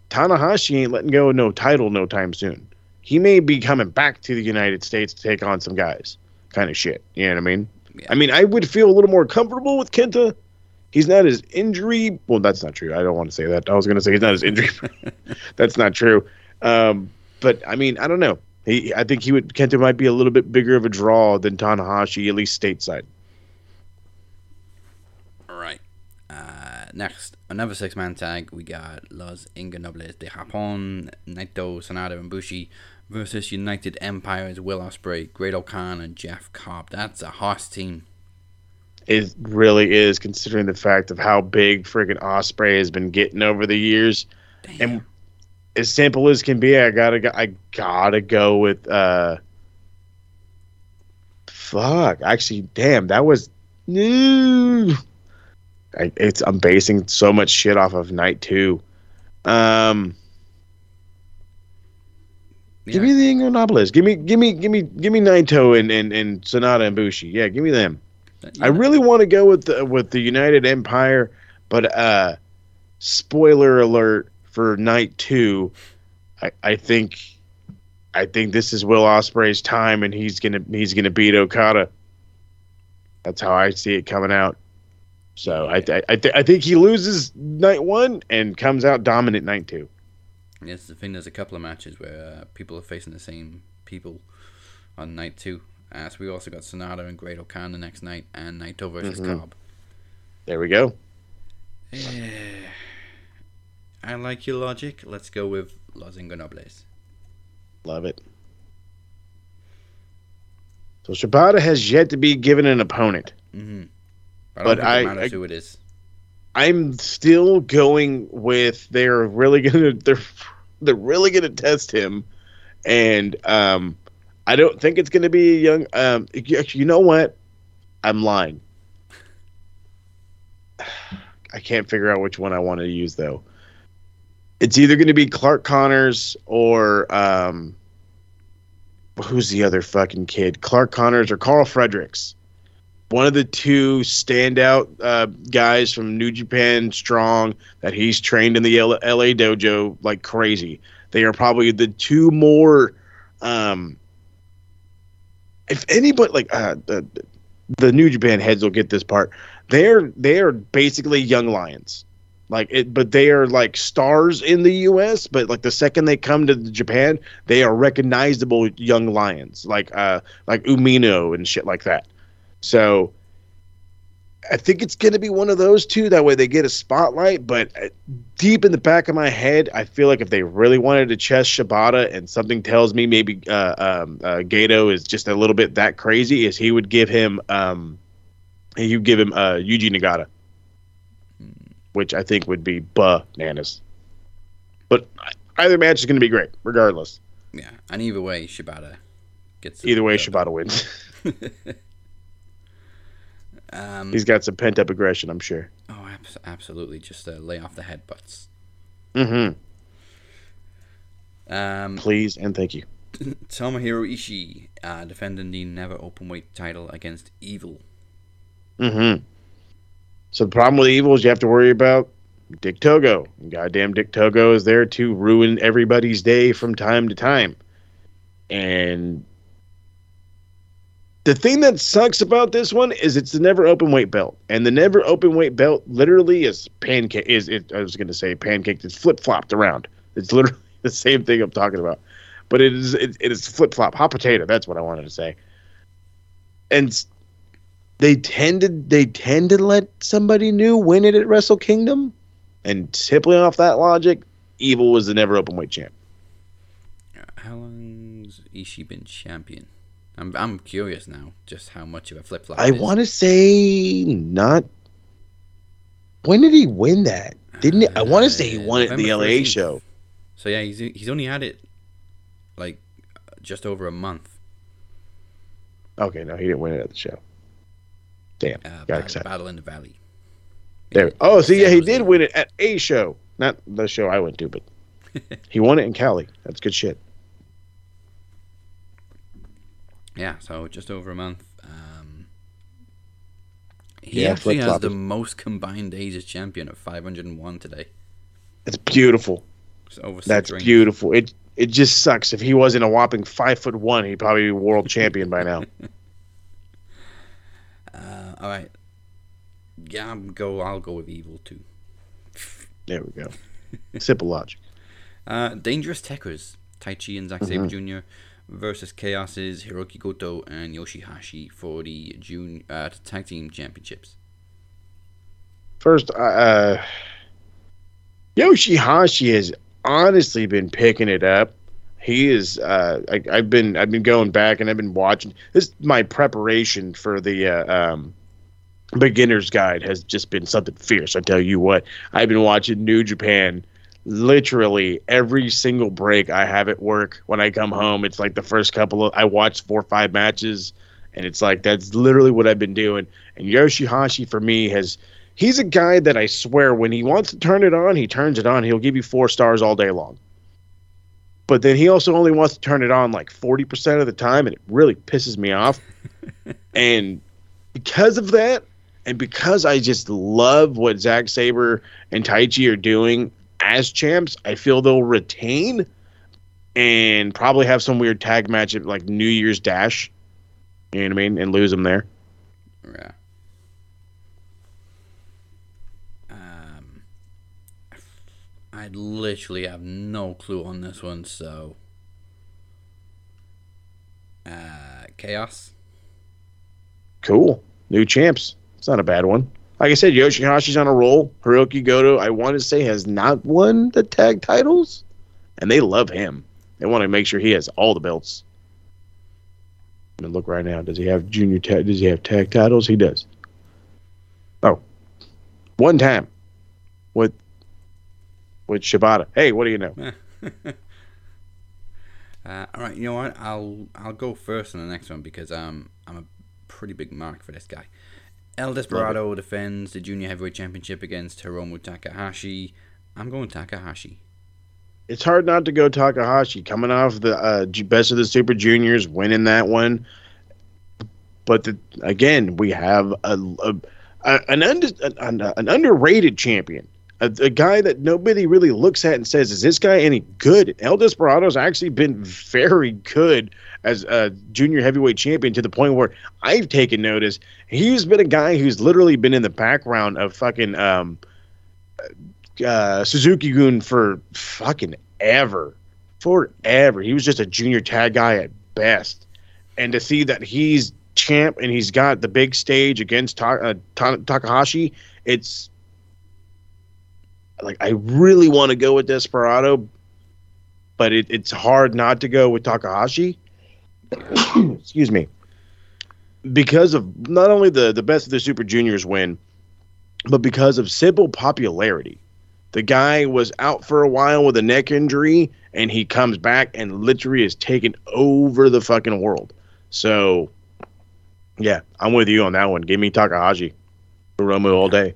Tanahashi ain't letting go of no title no time soon. He may be coming back to the United States to take on some guys. Kind of shit. You know what I mean? Yeah. I mean, I would feel a little more comfortable with Kenta. He's not as injury. Well, that's not true. I don't want to say that. I was going to say he's not as injury. that's not true. Um, but I mean, I don't know. He, I think he would. Kenta might be a little bit bigger of a draw than Tanahashi, at least stateside. All right. Uh, next, another six-man tag. We got Los Ingobernables de Japón, Naito, Sanada, and Bushi versus United Empire's Will Ospreay, Great-O-Khan, and Jeff Cobb. That's a horse team. It really is, considering the fact of how big friggin' Ospreay has been getting over the years. Damn. And as simple as can be, I gotta go, I gotta go with uh fuck. Actually, damn, that was new. I, it's I'm basing so much shit off of night two. Um yeah. Give me the Ingobernables. Give me, give me, give me, give me Naito and and, and Sanada and Bushi. Yeah, give me them. Yeah. I really want to go with the with the United Empire, but uh, spoiler alert for night two, I I think, I think this is Will Ospreay's time, and he's gonna he's gonna beat Okada. That's how I see it coming out. So I I I, th- I think he loses night one and comes out dominant night two. Yes, the thing. There's a couple of matches where uh, people are facing the same people on night two. So we also got Sanada and Great-O-Khan the next night, and Naito versus mm-hmm. Cobb. There we go. Yeah. I like your logic. Let's go with Los Ingobernables. Love it. So Shibata has yet to be given an opponent. Mm-hmm. I but I, I, who it is. I'm still going with they're really gonna they're they're really gonna test him, and um, I don't think it's gonna be a young. Um, you know what? I'm lying. I can't figure out which one I want to use though. It's either going to be Clark Connors or um, who's the other fucking kid? Clark Connors or Karl Fredericks one of the two standout uh, guys from New Japan Strong that he's trained in the L- LA dojo like crazy. They are probably the two more. Um, if anybody like uh, the the New Japan heads will get this part. They're they're basically young lions, like it, but they are like stars in the U.S. But like the second they come to Japan, they are recognizable young lions, like uh like Umino and shit like that. So I think it's going to be one of those two. That way they get a spotlight. But uh, deep in the back of my head, I feel like if they really wanted to chess Shibata and something tells me maybe uh, um, uh, Gedo is just a little bit that crazy, is he would give him um, he would give him uh, Yuji Nagata, which I think would be bananas. But either match is going to be great, regardless. Yeah, and either way, Shibata gets. Either way, Shibata wins. Um, He's got some pent up aggression, I'm sure. oh, abs- absolutely. Just uh, lay off the headbutts. Mm-hmm. Um, Please and thank you. Tomohiro Ishii uh, defending the never open weight title against Evil. Mm-hmm. So the problem with evil is you have to worry about Dick Togo. Goddamn Dick Togo is there to ruin everybody's day from time to time. And the thing that sucks about this one is it's the never open weight belt. And the never open weight belt literally is pancake is it I was gonna say pancake, it's flip flopped around. It's literally the same thing I'm talking about. But it is it, it is flip flop, hot potato, that's what I wanted to say. And they tended they tend to let somebody new win it at Wrestle Kingdom, and simply off that logic, Evil was the never open weight champ. How long's Ishii been champion? I'm I'm curious now, just how much of a flip flop. I want to say not. When did he win that? Didn't he? I want to say he won it in the LA 13th. show. So yeah, he's he's only had it like just over a month. Okay, no, he didn't win it at the show. Damn, Uh, got Bat- excited. Battle in the Valley. There. Oh, see, yeah, he did win it at a show, not the show I went to, but he won it in Cali. That's good shit. Yeah, so just over a month. Um, he Yeah, actually has the most combined days as champion of 501 today. It's beautiful. So over That's rings. beautiful. It it just sucks. If he wasn't a whopping five foot one, he'd probably be world champion by now. Uh, all right. Yeah, I'm go. I'll go with Evil too. There we go. Simple logic. Uh, Dangerous Tekkers, Tai Chi and Zack Sabre Jr. versus Chaos's Hiroki Goto and Yoshihashi for the junior uh, tag team championships. First, uh, Yoshihashi has honestly been picking it up. He is. Uh, I, I've been. I've been going back and I've been watching. This my preparation for the uh, um, beginner's guide has just been something fierce. I tell you what. I've been watching New Japan. Literally every single break I have at work when I come home, it's like the first couple of I watch four or five matches, and it's like that's literally what I've been doing. And Yoshihashi for me has he's a guy that I swear when he wants to turn it on, he turns it on. He'll give you four stars all day long. But then he also only wants to turn it on like 40% of the time, and it really pisses me off. and because of that, and because I just love what Zack Sabre and Taichi are doing as champs, I feel they'll retain and probably have some weird tag match at like New Year's Dash. You know what I mean? And lose them there. Yeah. Um, I literally have no clue on this one, so. Uh, Chaos. Cool. New champs. It's not a bad one. Like I said, Yoshihashi's on a roll. Hiroki Goto, I want to say, has not won the tag titles, and they love him. They want to make sure he has all the belts. I'm look right now. Does he have junior tag? Does he have tag titles? He does. Oh, one time with with Shibata. Hey, what do you know? Uh, all right, you know what? I'll I'll go first on the next one because um I'm a pretty big mark for this guy. El Desperado defends the junior heavyweight championship against Hiromu Takahashi. I'm going Takahashi. it's hard not to go Takahashi coming off the uh, best of the Super Juniors, winning that one. But the, again, we have a, a, a an, under, an, an underrated champion, a, a guy that nobody really looks at and says, "Is this guy any good?" El Desperado's actually been very good as a junior heavyweight champion to the point where I've taken notice. He's been a guy who's literally been in the background of fucking um, uh, Suzuki Gun for fucking ever, forever. He was just a junior tag guy at best, and to see that he's champ and he's got the big stage against Ta- uh, Ta- Takahashi, it's like I really want to go with Desperado, but it, it's hard not to go with Takahashi. Excuse me, because of not only the the best of the Super Juniors win, but because of simple popularity. The guy was out for a while with a neck injury, and he comes back and literally is taken over the fucking world. So Yeah, I'm with you on that one. Give me Takahashi, Hiromu all day.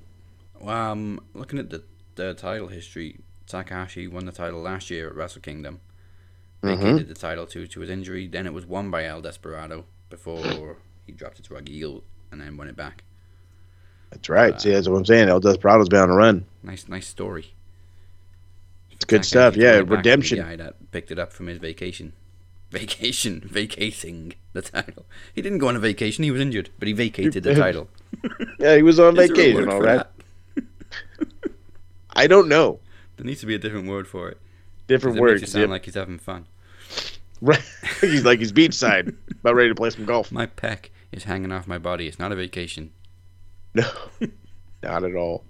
Well, um, looking at the, the title history, Takahashi won the title last year at Wrestle Kingdom. Vacated mm-hmm. the title due to his injury. Then it was won by El Desperado before he dropped it to Heel and then won it back. That's right. See, that's what I'm saying. El Desperado's been on a run. Nice, nice story. It's good stuff. Yeah, win it back from the redemption. guy that picked it up from his vacation. Vacation, vacating the title. He didn't go on a vacation. He was injured, but he vacated the title. Yeah, he was on Is there a vacation. All right. that? I don't know. There needs to be a different word for it. Different it makes words. it sound Yep. like he's having fun. Right. he's like he's beachside, about ready to play some golf. My peck is hanging off my body. It's not a vacation. No, not at all.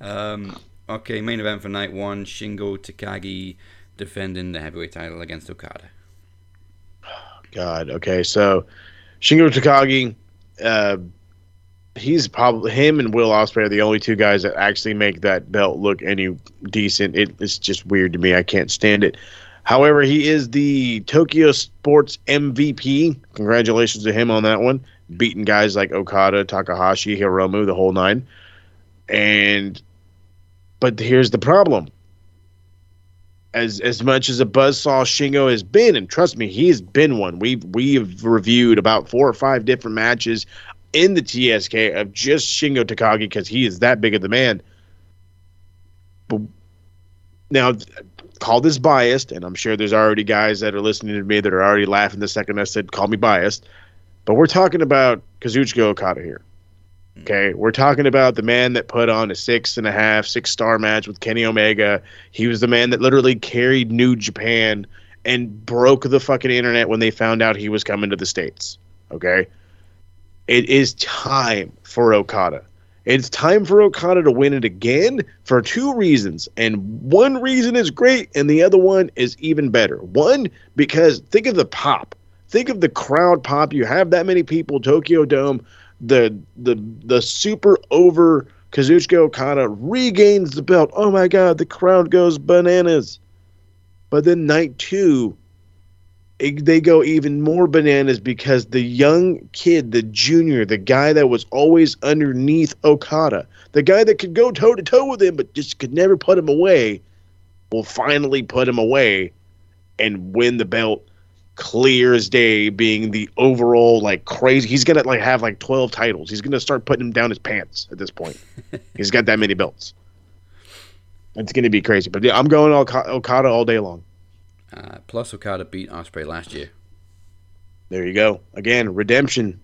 Um, okay, main event for night one: Shingo Takagi defending the heavyweight title against Okada. God. Okay, so Shingo Takagi, uh, he's probably him and Will Ospreay are the only two guys that actually make that belt look any decent. It, it's just weird to me. I can't stand it. However, he is the Tokyo Sports MVP. Congratulations to him on that one. Beating guys like Okada, Takahashi, Hiromu, the whole nine. And but here's the problem. As as much as a buzzsaw Shingo has been, and trust me, he's been one. We've we've reviewed about four or five different matches in the TSK of just Shingo Takagi because he is that big of the man. But now, call this biased, and I'm sure there's already guys that are listening to me that are already laughing the second I said call me biased. But we're talking about Kazuchika Okada here. Hmm. Okay, we're talking about the man that put on a six and a half, six star match with Kenny Omega. He was the man that literally carried New Japan and broke the fucking internet when they found out he was coming to the States. Okay, it is time for Okada. It's time for Okada to win it again for two reasons. And one reason is great, and the other one is even better. One, because think of the pop. Think of the crowd pop. You have that many people, Tokyo Dome, the the the super over Kazuchika Okada regains the belt. Oh my god, the crowd goes bananas. But then night two, it, they go even more bananas because the young kid, the junior, the guy that was always underneath Okada, the guy that could go toe to toe with him but just could never put him away, will finally put him away and win the belt clear as day being the overall like crazy. He's gonna like have like 12 titles. He's gonna start putting him down his pants at this point. He's got that many belts. It's gonna be crazy. But yeah i'm going okada all day long Uh, plus, Okada beat Ospreay last year. there you go again redemption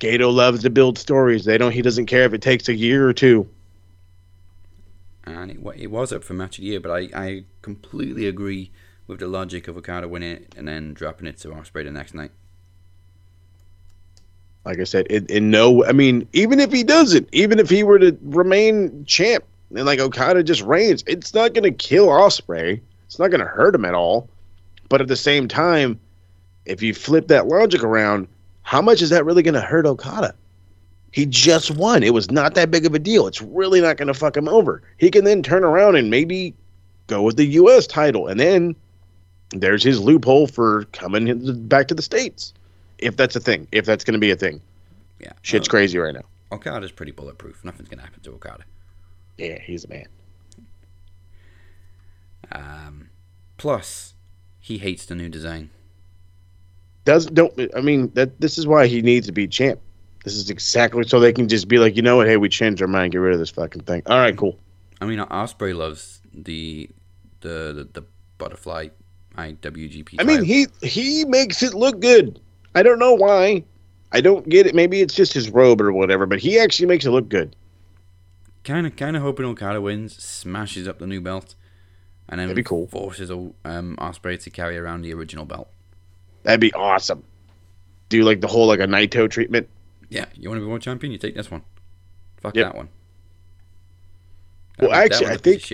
Gedo loves to build stories they don't he doesn't care if it takes a year or two and it, it was up for match of the year. But I, I completely agree with the logic of Okada winning it and then dropping it to Ospreay the next night. like i said in, in no i mean even if he doesn't even if he were to remain champ and like okada just reigns it's not gonna kill ospreay it's not gonna hurt him at all but at the same time if you flip that logic around how much is that really gonna hurt okada he just won it was not that big of a deal it's really not gonna fuck him over he can then turn around and maybe go with the us title and then there's his loophole for coming back to the states if that's a thing if that's gonna be a thing Yeah, Shit's well, crazy right now. Okada's pretty bulletproof. Nothing's gonna happen to Okada. Yeah, he's a man. Um, plus, he hates the new design. Does don't I mean that this is why he needs to be champ. This is exactly so they can just be like, you know what, hey, we changed our mind, get rid of this fucking thing. All right, cool. I mean, Ospreay loves the the the, the butterfly IWGP. I mean, he he makes it look good. I don't know why. I don't get it. Maybe it's just his robe or whatever, but he actually makes it look good. kind of kind of hoping Okada wins, smashes up the new belt, and then That'd be cool. forces um, Ospreay to carry around the original belt. That'd be awesome. Do like the whole like a Naito treatment. Yeah, you want to be world champion? You take this one. Fuck Yep. that one. Well, one- actually, I think-.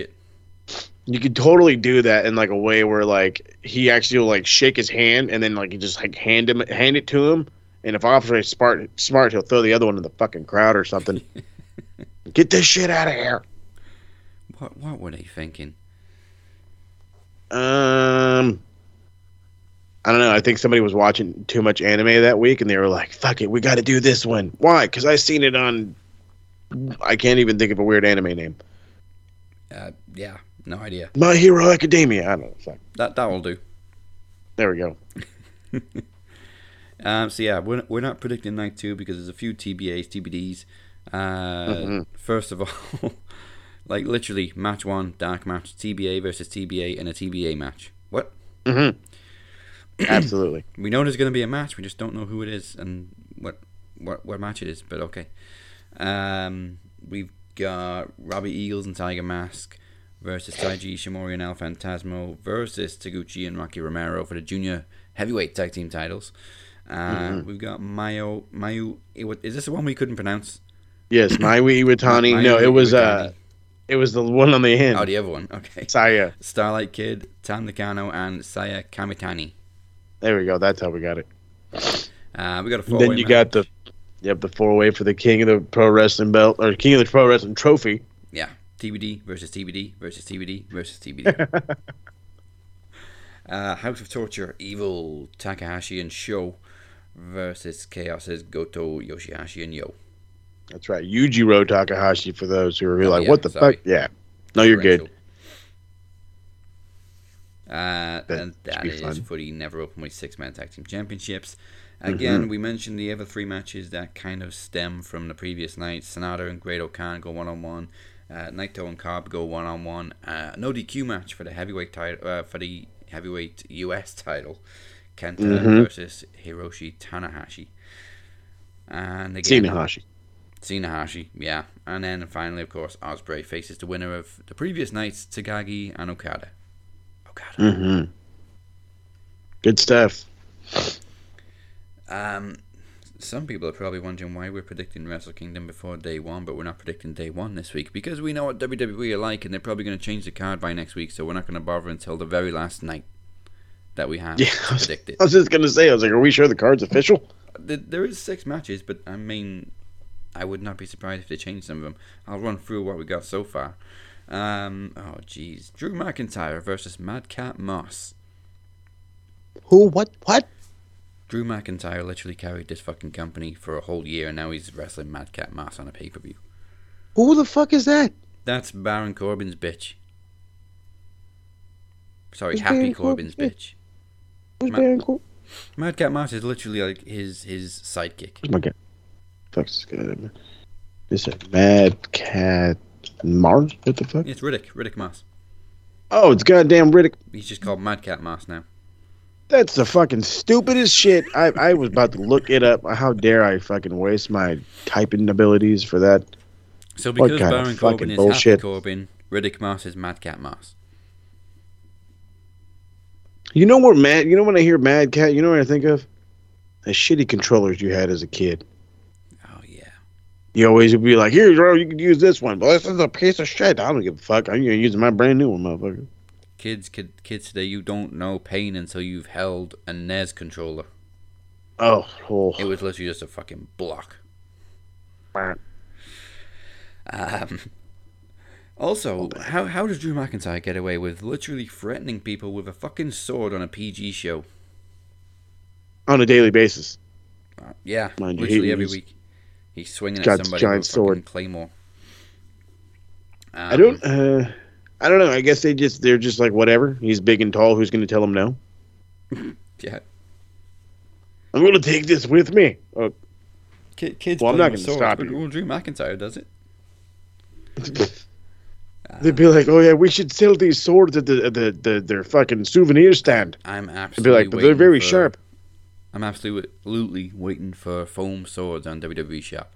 You could totally do that in like a way where like he actually will like shake his hand and then like you just like hand him hand it to him. And if Officer is smart, smart, he'll throw the other one in the fucking crowd or something. Get this shit out of here. What what were they thinking? Um, I don't know. I think somebody was watching too much anime that week, and they were like, "Fuck it, we got to do this one." Why? Because I seen it on. I can't even think of a weird anime name. Uh, yeah, no idea. My Hero Academia. I don't know. Fuck. That that will do. There we go. Um, so yeah, we're we're not predicting night two because there's a few TBAs, TBDs. Uh, Mhm. First of all, like literally match one, dark match, TBA versus TBA, and a TBA match. What? hmm Absolutely. We know there's going to be a match. We just don't know who it is and what what what match it is. But okay. Um, we've got Robbie Eagles and Tiger Mask versus Taiji Ishimori and El Fantasmo versus Taguchi and Rocky Romero for the junior heavyweight tag team titles. Uh, We've got Mayo Mayu. Is this the one we couldn't pronounce? Yes, Mayu Iwatani. Mayu no, it was uh, it was the one on the end. Oh, the other one. Okay. Saya. Starlight Kid, Tam Nakano, and Saya Kamitani. There we go. That's how we got it. Uh, we got a four. then you got the, yep, the four way for the king of the pro wrestling belt or king of the pro wrestling trophy. Yeah, TBD versus TBD versus TBD versus TBD. uh, House of Torture, Evil, Takahashi and Sho versus Chaos's Goto, Yoshihashi and Yoh. That's right, Yujiro Takahashi. For those who are Oh, like, yeah, what the sorry. fuck? Yeah, no, you're good. Uh, That and that is fun. for the Never Openweight Six Man Tag Team Championships. Again, we mentioned the other three matches that kind of stem from the previous night. Sanada and Great Khan go one on one. Uh, Naito and Cobb go one on one. Uh, No DQ match for the heavyweight title uh, for the heavyweight US title. Kenta Mhm. versus Hiroshi Tanahashi. And again, Tanahashi. Tanahashi, yeah. And then finally, of course, Ospreay faces the winner of the previous nights, Takagi and Okada. Okada. Mm-hmm. Good stuff. Um, some people are probably wondering why we're predicting Wrestle Kingdom before day one, but we're not predicting day one this week because we know what WWE are like, and they're probably going to change the card by next week. So we're not going to bother until the very last night that we have Yeah, to. I was just gonna say, I was like, are we sure the card's official? There is six matches, but I mean, I would not be surprised if they change some of them. I'll run through what we got so far. Um, oh jeez, Drew McIntyre versus Madcap Moss. Who? What? What? Drew McIntyre literally carried this fucking company for a whole year, and now he's wrestling Madcap Moss on a pay per view. Who the fuck is that? That's Baron Corbin's bitch. Sorry, Who's Happy Baron Corbin's Corbin? bitch. Who's Ma- Baron Corbin? Madcap Moss is literally like his his sidekick. Guy? Fuck's this guy? This is Mad Cat Mars? What the fuck? It's Riddick, Riddick Moss. Oh, it's goddamn Riddick. He's just called Madcap Moss now. That's the fucking stupidest shit. I I was about to look it up. How dare I fucking waste my typing abilities for that? So because Baron Corbin fucking is bullshit? Happy Corbin, Riddick Moss is Madcap Moss. You know what, Mad? You know when I hear Mad Cat, you know what I think of? The shitty controllers you had as a kid. You always would be like, "Here, bro, you can use this one." But this is a piece of shit. I don't give a fuck. I'm gonna use my brand new one, motherfucker. Kids, kid, kids today, you don't know pain until you've held a NES controller. Oh, oh. It was literally just a fucking block. Um, also, how how does Drew McIntyre get away with literally threatening people with a fucking sword on a PG show? on a daily basis. Uh, yeah, Mind you, literally he every was- week. He's swinging He's got at somebody giant with a sword. claymore. I don't. Uh, I don't know. I guess they just they're just like whatever. He's big and tall. Who's gonna tell him no? Yeah, I'm gonna take this with me. Oh, Ki- kids. Well, I'm not gonna stop but you. well, Drew McIntyre does it. they'd be like, "Oh yeah, we should sell these swords at the at the, the their fucking souvenir stand." I'm absolutely. They'd absolutely. be like, "But they're very for- sharp." I'm absolutely waiting for foam swords on WWE Shop,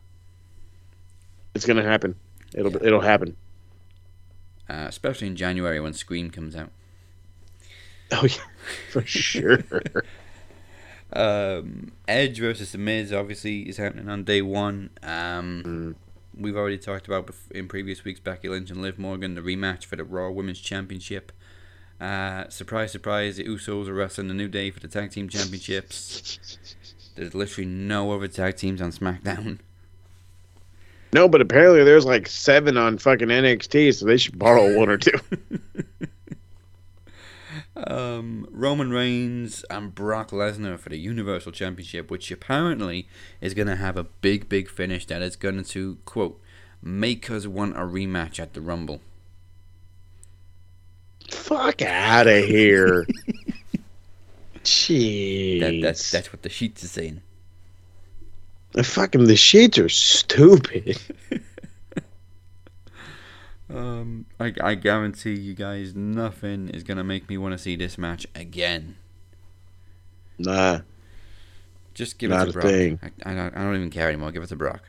It's gonna happen. It'll Yeah. it'll happen. uh, especially in January when Scream comes out. Oh yeah, for sure. Um, Edge versus The Miz obviously is happening on day one. Um, Mm. We've already talked about in previous weeks Becky Lynch and Liv Morgan the rematch for the Raw Women's Championship. Uh, surprise, surprise! The Usos are wrestling the New Day for the Tag Team Championships. There's literally no other tag teams on SmackDown. no, but apparently there's like seven on fucking NXT, so they should borrow one or two. Um, Roman Reigns and Brock Lesnar for the Universal Championship, which apparently is going to have a big, big finish that is going to, quote, make us want a rematch at the Rumble. Fuck out of here. Jeez. That, that's, that's what the sheets are saying. The fucking the sheets are stupid. Um, I, I guarantee you guys nothing is going to make me want to see this match again. Nah. Just give Not it to a Brock. thing. I, I, don't, I don't even care anymore. Give it to Brock.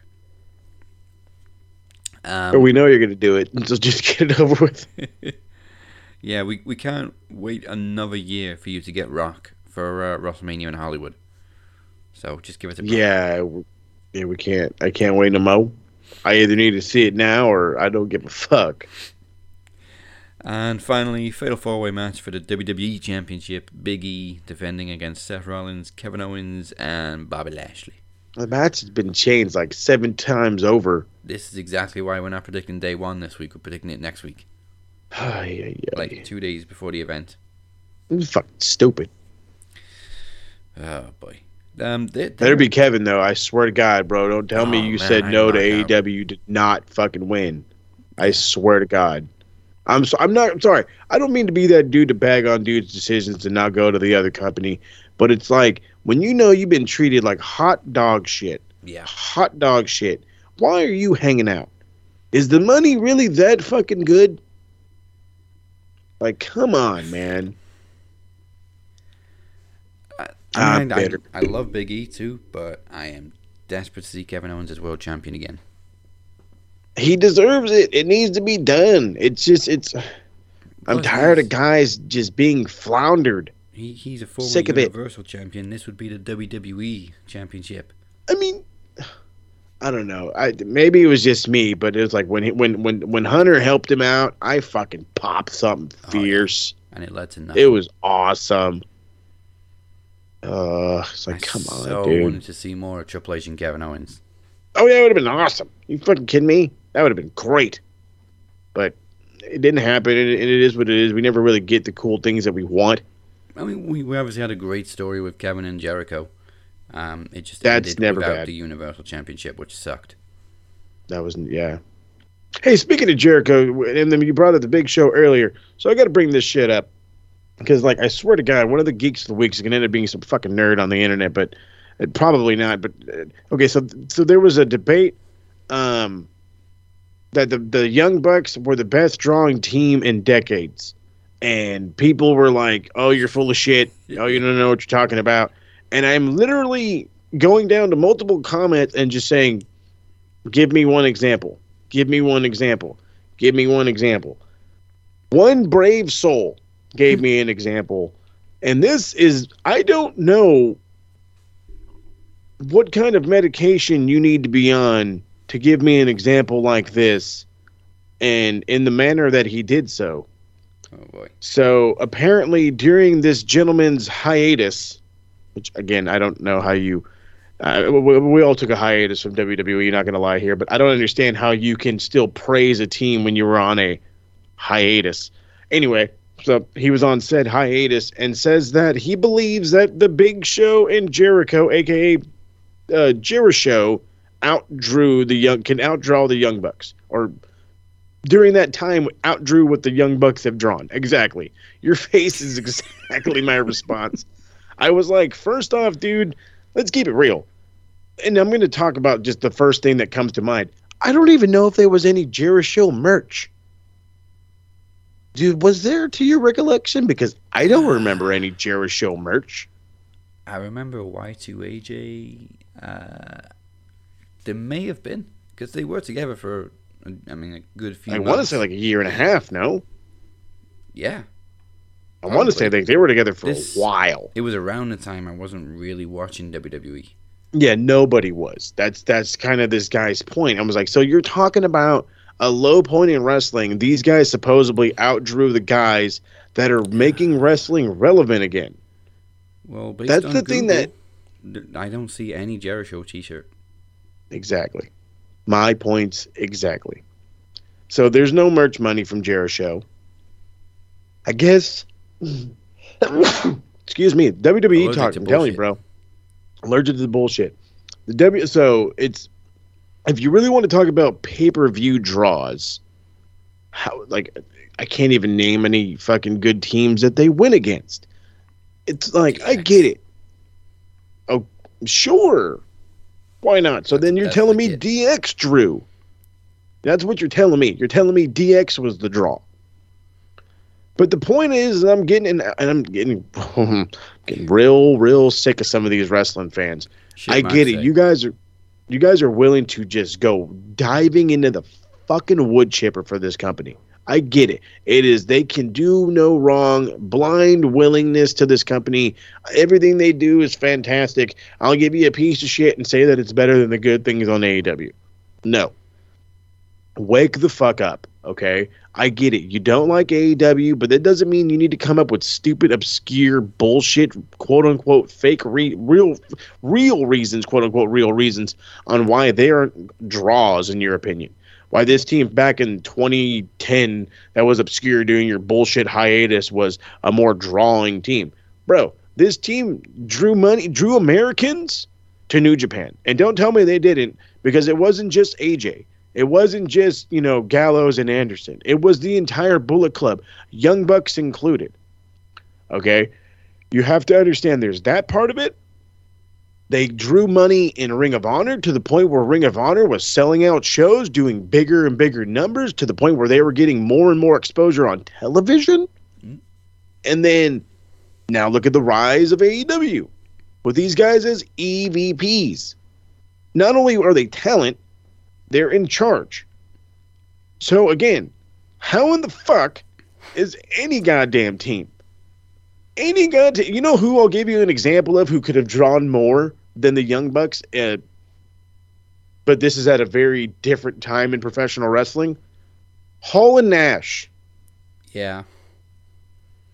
Um, But we know you're gonna do it, so just get it over with. Yeah, we, we can't wait another year for you to get Rock for uh, WrestleMania in Hollywood. So just give it to Brock. Yeah, yeah, we can't. I can't wait no more. I either need to see it now or I don't give a fuck. And finally, fatal four way match for the WWE Championship. Big E defending against Seth Rollins, Kevin Owens, and Bobby Lashley. The match has been changed like seven times over. This is exactly why we're not predicting day one this week. We're predicting it next week. Like two days before the event. Fucking stupid. Oh boy. Um, they, Better be Kevin though. I swear to God, bro. Don't tell me Oh, you man, said I no to out. AEW did not fucking win. I swear to God. I'm so, I'm not I'm sorry. I don't mean to be that dude to bag on dudes' decisions to not go to the other company, but it's like when you know you've been treated like hot dog shit, Yeah. hot dog shit. Why are you hanging out? Is the money really that fucking good? Like, come on, man. I, I, mean, I. I love Big E too, but I am desperate to see Kevin Owens as world champion again. He deserves it. It needs to be done. It's just it's I'm Plus, tired of guys just being floundered. He, he's a former Sick of it. Universal champion. This would be the WWE championship. I mean, I don't know. I maybe it was just me, but it was like when he, when when when Hunter helped him out, I fucking popped something Oh, yeah. fierce. And it led to nothing. It was awesome. Uh, it's like, I come on, so dude. wanted to see more of Triple H and Kevin Owens. Oh yeah, it would have been awesome. You fucking kidding me? That would have been great. But it didn't happen, and and it is what it is. We never really get the cool things that we want. I mean, we, we obviously had a great story with Kevin and Jericho. Um, it just That's ended never without bad. the Universal Championship, which sucked. That wasn't, yeah. Hey, speaking of Jericho, and then you brought up the big show earlier, so I got to bring this shit up because, like, I swear to God, one of the geeks of the week is gonna end up being some fucking nerd on the internet, but uh, probably not. But uh, okay, so so there was a debate, um, that the the Young Bucks were the best drawing team in decades, and people were like, "Oh, you're full of shit. Oh, you don't know what you're talking about." And I'm literally going down to multiple comments and just saying, "Give me one example. Give me one example. Give me one example." One brave soul gave me an example, and this is I don't know what kind of medication you need to be on to give me an example like this and in the manner that he did so. Oh boy. So apparently, during this gentleman's hiatus, which again I don't know how you, uh, we, we all took a hiatus from WWE. You're Not going to lie here, but I don't understand how you can still praise a team when you were on a hiatus. Anyway, so he was on said hiatus and says that he believes that the Big Show and Jericho, aka uh, Jericho, outdrew the young can outdraw the Young Bucks or during that time outdrew what the Young Bucks have drawn. Exactly. Your face is exactly my response. I was like, first off, dude, let's keep it real. And I'm going to talk about just the first thing that comes to mind. I don't even know if there was any Jericho merch. Dude, was there to your recollection? Because I don't remember any Jericho merch. I remember Y2AJ. Uh, there may have been because they were together for, I mean, a good few. I want to say like a year and a half. No, yeah. I want to say like they were together for This- a while. It was around the time I wasn't really watching. WWE. Yeah, nobody was. That's that's kind of this guy's point. I was like, so you're talking about a low point in wrestling. These guys supposedly outdrew the guys that are making wrestling relevant again. Well, based That's the thing that- I don't see any Jericho T-shirt. Exactly. My points exactly. So there's no merch money from Jericho. I guess Excuse me, WWE Allergic talk. I'm telling you, bro. Allergic to the bullshit. The W. So it's if you really want to talk about pay per view draws, how like I can't even name any fucking good teams that they win against. It's like I get it. Oh, sure. Why not? So then you're that's telling me. DX drew. That's what you're telling me. You're telling me DX was the draw. But the point is, I'm getting and I'm getting getting real, real sick of some of these wrestling fans. Shit, I get it. say. You guys are you guys are willing to just go diving into the fucking wood chipper for this company. I get it. It is they can do no wrong. Blind willingness to this company. Everything they do is fantastic. I'll give you a piece of shit and say that it's better than the good things on AEW. No. Wake the fuck up, okay? I get it. You don't like AEW, but that doesn't mean you need to come up with stupid, obscure bullshit, quote unquote, fake, re- real, real reasons, quote unquote, real reasons on why they aren't draws, in your opinion. Why this team back in 2010 that was obscure during your bullshit hiatus was a more drawing team. Bro, this team drew money, drew Americans to New Japan. And don't tell me they didn't because it wasn't just AJ. It wasn't just, you know, Gallows and Anderson. It was the entire Bullet Club, Young Bucks included. Okay? You have to understand there's that part of it. They drew money in Ring of Honor to the point where Ring of Honor was selling out shows, doing bigger and bigger numbers to the point where they were getting more and more exposure on television. Mm. And then now look at the rise of AEW with these guys as EVPs. Not only are they talent, they're in charge. So again, how in the fuck is any goddamn team? Any goddamn, you know who I'll give you an example of who could have drawn more than the Young Bucks, uh, but this is at a very different time in professional wrestling. Hall and Nash. Yeah.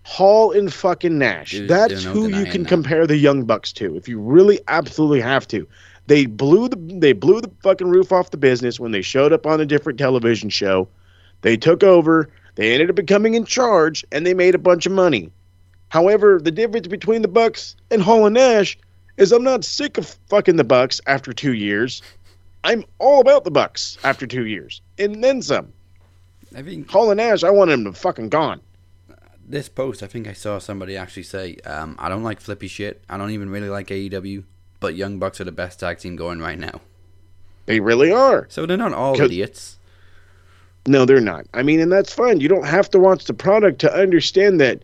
Hall and fucking Nash. There's- That's who you can that. compare the Young Bucks to. If you really absolutely have to. They blew the they blew the fucking roof off the business when they showed up on a different television show. They took over, they ended up becoming in charge, and they made a bunch of money. However, the difference between the Bucks and Hall and Nash is I'm not sick of fucking the Bucks after two years. I'm all about the Bucks after two years. And then some. I think Hall and Nash, I want him to fucking gone. this post, I think I saw somebody actually say, um, I don't like flippy shit. I don't even really like AEW, but Young Bucks are the best tag team going right now. They really are. So they're not all idiots. No, they're not. I mean, and that's fine. You don't have to watch the product to understand that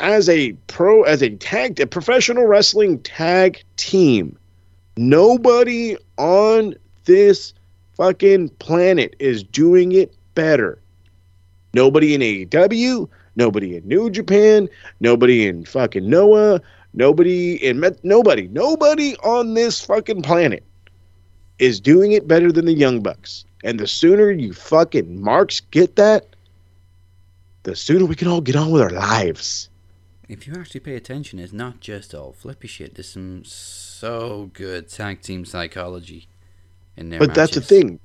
as a pro, as a tag, a professional wrestling tag team, nobody on this fucking planet is doing it better. Nobody in AEW, nobody in New Japan, nobody in fucking Noah, nobody in Met, nobody, nobody on this fucking planet is doing it better than the Young Bucks. And the sooner you fucking marks get that, the sooner we can all get on with our lives. If you actually pay attention, it's not just all flippy shit. There's some so good tag team psychology in there. But that's the thing.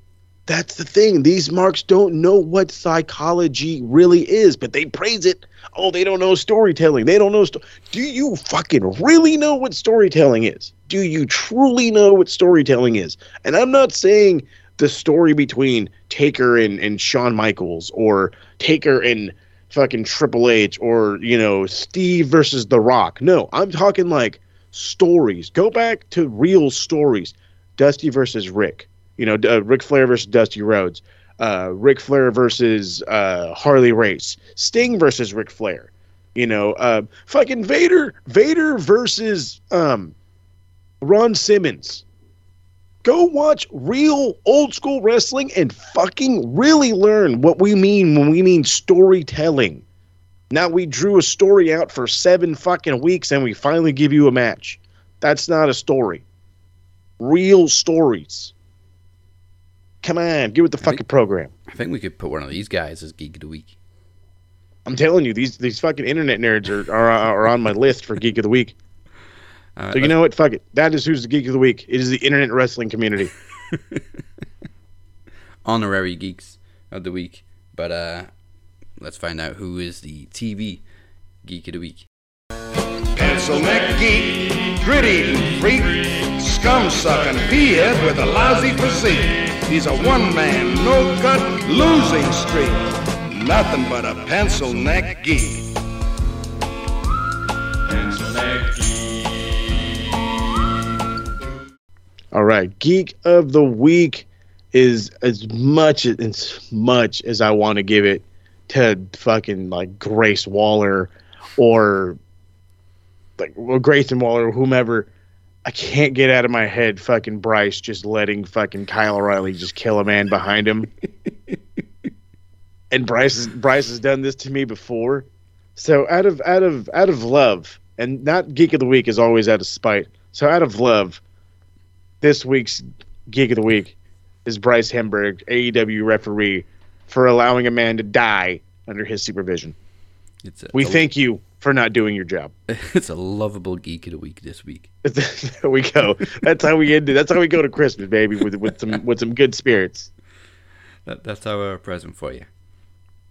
That's the thing. These marks don't know what psychology really is, but they praise it. Oh, they don't know storytelling. They don't know. Sto- Do you fucking really know what storytelling is? Do you truly know what storytelling is? And I'm not saying the story between Taker and, and Shawn Michaels or Taker and fucking Triple H or, you know, Steve versus The Rock. No, I'm talking like stories. Go back to real stories. Dusty versus Rick. You know, uh, Ric Flair versus Dusty Rhodes. Uh, Ric Flair versus uh, Harley Race. Sting versus Ric Flair. You know, uh, fucking Vader. Vader versus um, Ron Simmons. Go watch real old school wrestling and fucking really learn what we mean when we mean storytelling. Now we drew a story out for seven fucking weeks and we finally give you a match. That's not a story. Real stories. Come on, get with the I think- fucking program. I think we could put one of these guys as Geek of the Week. I'm telling you, these these fucking internet nerds are are, are on my list for Geek of the Week. Uh, So you know what? Fuck it. That is who's the Geek of the Week. It is the internet wrestling community. honorary geeks of the week. But uh, let's find out who is the TV Geek of the Week. pencil neck geek, grit eating freak, scum sucking peahead with a lousy physique. He's a one man, no cut, losing streak. Nothing but a pencil neck geek. Pencil neck geek. All right, geek of the week is as much as much as I want to give it to fucking like Grace Waller or like well, Grayson Waller or whomever. I can't get out of my head fucking Bryce just letting fucking Kyle O'Reilly just kill a man behind him. and Bryce Bryce has done this to me before. So out of out of out of love, and not geek of the week is always out of spite. So out of love, this week's Geek of the Week is Bryce Remsburg, AEW referee, for allowing a man to die under his supervision. It's a, We a- thank you for not doing your job. it's a lovable geek of the week this week. there we go. That's how we end it. That's how we go to Christmas, baby, with with some with some good spirits. That, that's our present for you.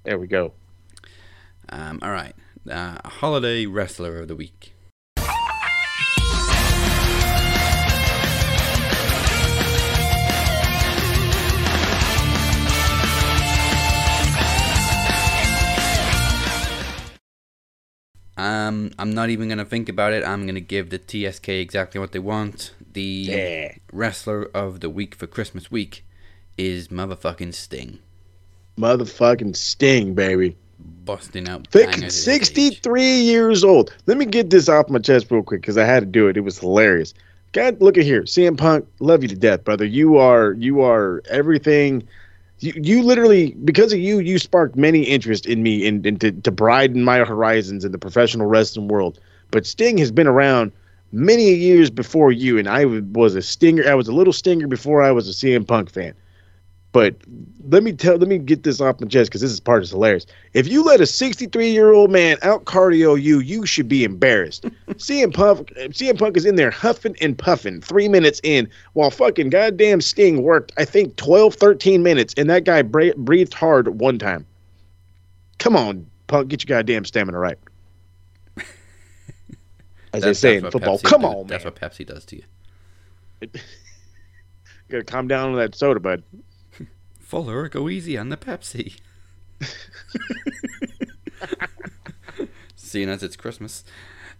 There we go. Um, all right, uh, holiday wrestler of the week. Um, I'm not even gonna think about it. I'm gonna give the TSK exactly what they want. The Yeah. wrestler of the week for Christmas week is motherfucking Sting, Motherfucking Sting, baby. busting out Thick, bangers age. 63 years old. Let me get this off my chest real quick because I had to do it. It was hilarious. God, look at here, CM Punk. Love you to death, brother. You are you are everything. You, you literally because of you, you sparked many interest in me and, to, to broaden my horizons in the professional wrestling world. But Sting has been around many years before you, and I was a stinger. I was a little stinger before I was a CM Punk fan. But let me tell, let me get this off my chest because this is part is hilarious. If you let a 63 year old man out cardio you, you should be embarrassed. CM Punk, CM Punk is in there huffing and puffing three minutes in while fucking goddamn Sting worked, I think 12, 13 minutes, and that guy bra- breathed hard one time. Come on, Punk, get your goddamn stamina right. As they say in football, Pepsi come on, That's man. what Pepsi does to you. Gotta calm down on that soda, bud. Fuller, go easy on the Pepsi. Seeing as it's Christmas.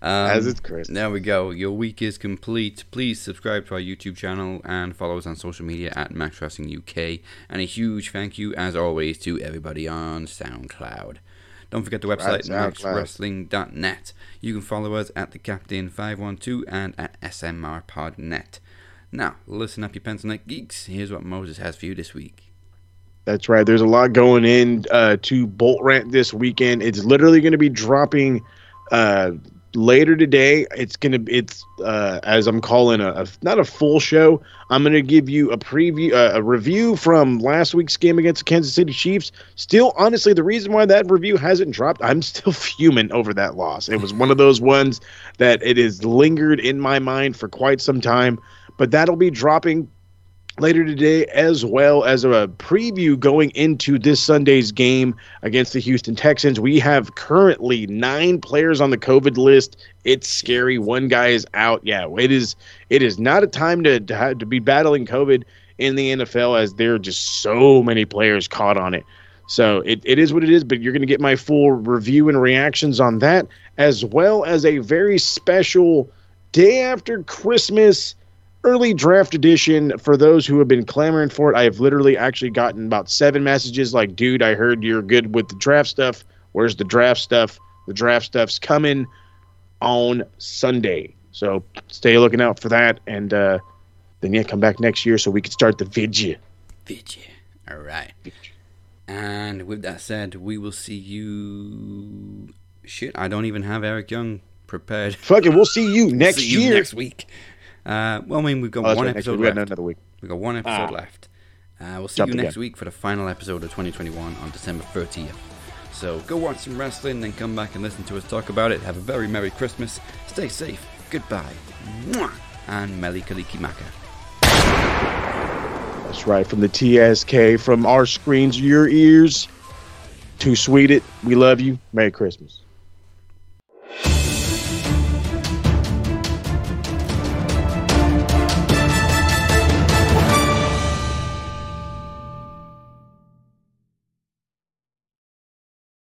Um, As it's Christmas. There we go. Your week is complete. Please subscribe to our YouTube channel and follow us on social media at Max Wrestling UK. And a huge thank you, as always, to everybody on SoundCloud. Don't forget the website, Right, maxwrestling.net. You can follow us at the Captain512 and at SMRPodNet. Now, listen up, you pencil neck geeks. Here's what Moses has for you this week. That's right. There's a lot going in uh, to Bolt Rant this weekend. It's literally going to be dropping uh, later today. It's gonna it's uh, as I'm calling a, a not a full show. I'm gonna give you a preview, uh, a review from last week's game against the Kansas City Chiefs. Still, honestly, the reason why that review hasn't dropped, I'm still fuming over that loss. It was one of those ones that it has lingered in my mind for quite some time. But that'll be dropping later today, as well as a preview going into this Sunday's game against the Houston Texans. We have currently nine players on the COVID list. It's scary. One guy is out. Yeah, it is. It is not a time to to, to be battling COVID in the NFL, as there are just so many players caught on it. So it, it is what it is, but you're going to get my full review and reactions on that, as well as a very special day after Christmas early draft edition for those who have been clamoring for it. I have literally actually gotten about seven messages like, dude, I heard you're good with the draft stuff. Where's the draft stuff? The draft stuff's coming on Sunday. So stay looking out for that. And uh, then, yeah, come back next year so we can start the video. Vidya. All right. And with that said, we will see you. Shit, I don't even have Eric Young prepared. Fuck it. We'll see you next see you year. next week. Uh, well, I mean, we've got Oh, that's one right, episode. We left. another week. We've got one episode Ah. left. Uh, we'll see Jumped you next again. week for the final episode of 2021 on December 30th. So go watch some wrestling, then come back and listen to us talk about it. Have a very Merry Christmas. Stay safe. Goodbye. Mwah. And Meli Kaliki Maka. That's right. From the TSK, from our screens, your ears. To sweet it. We love you. Merry Christmas.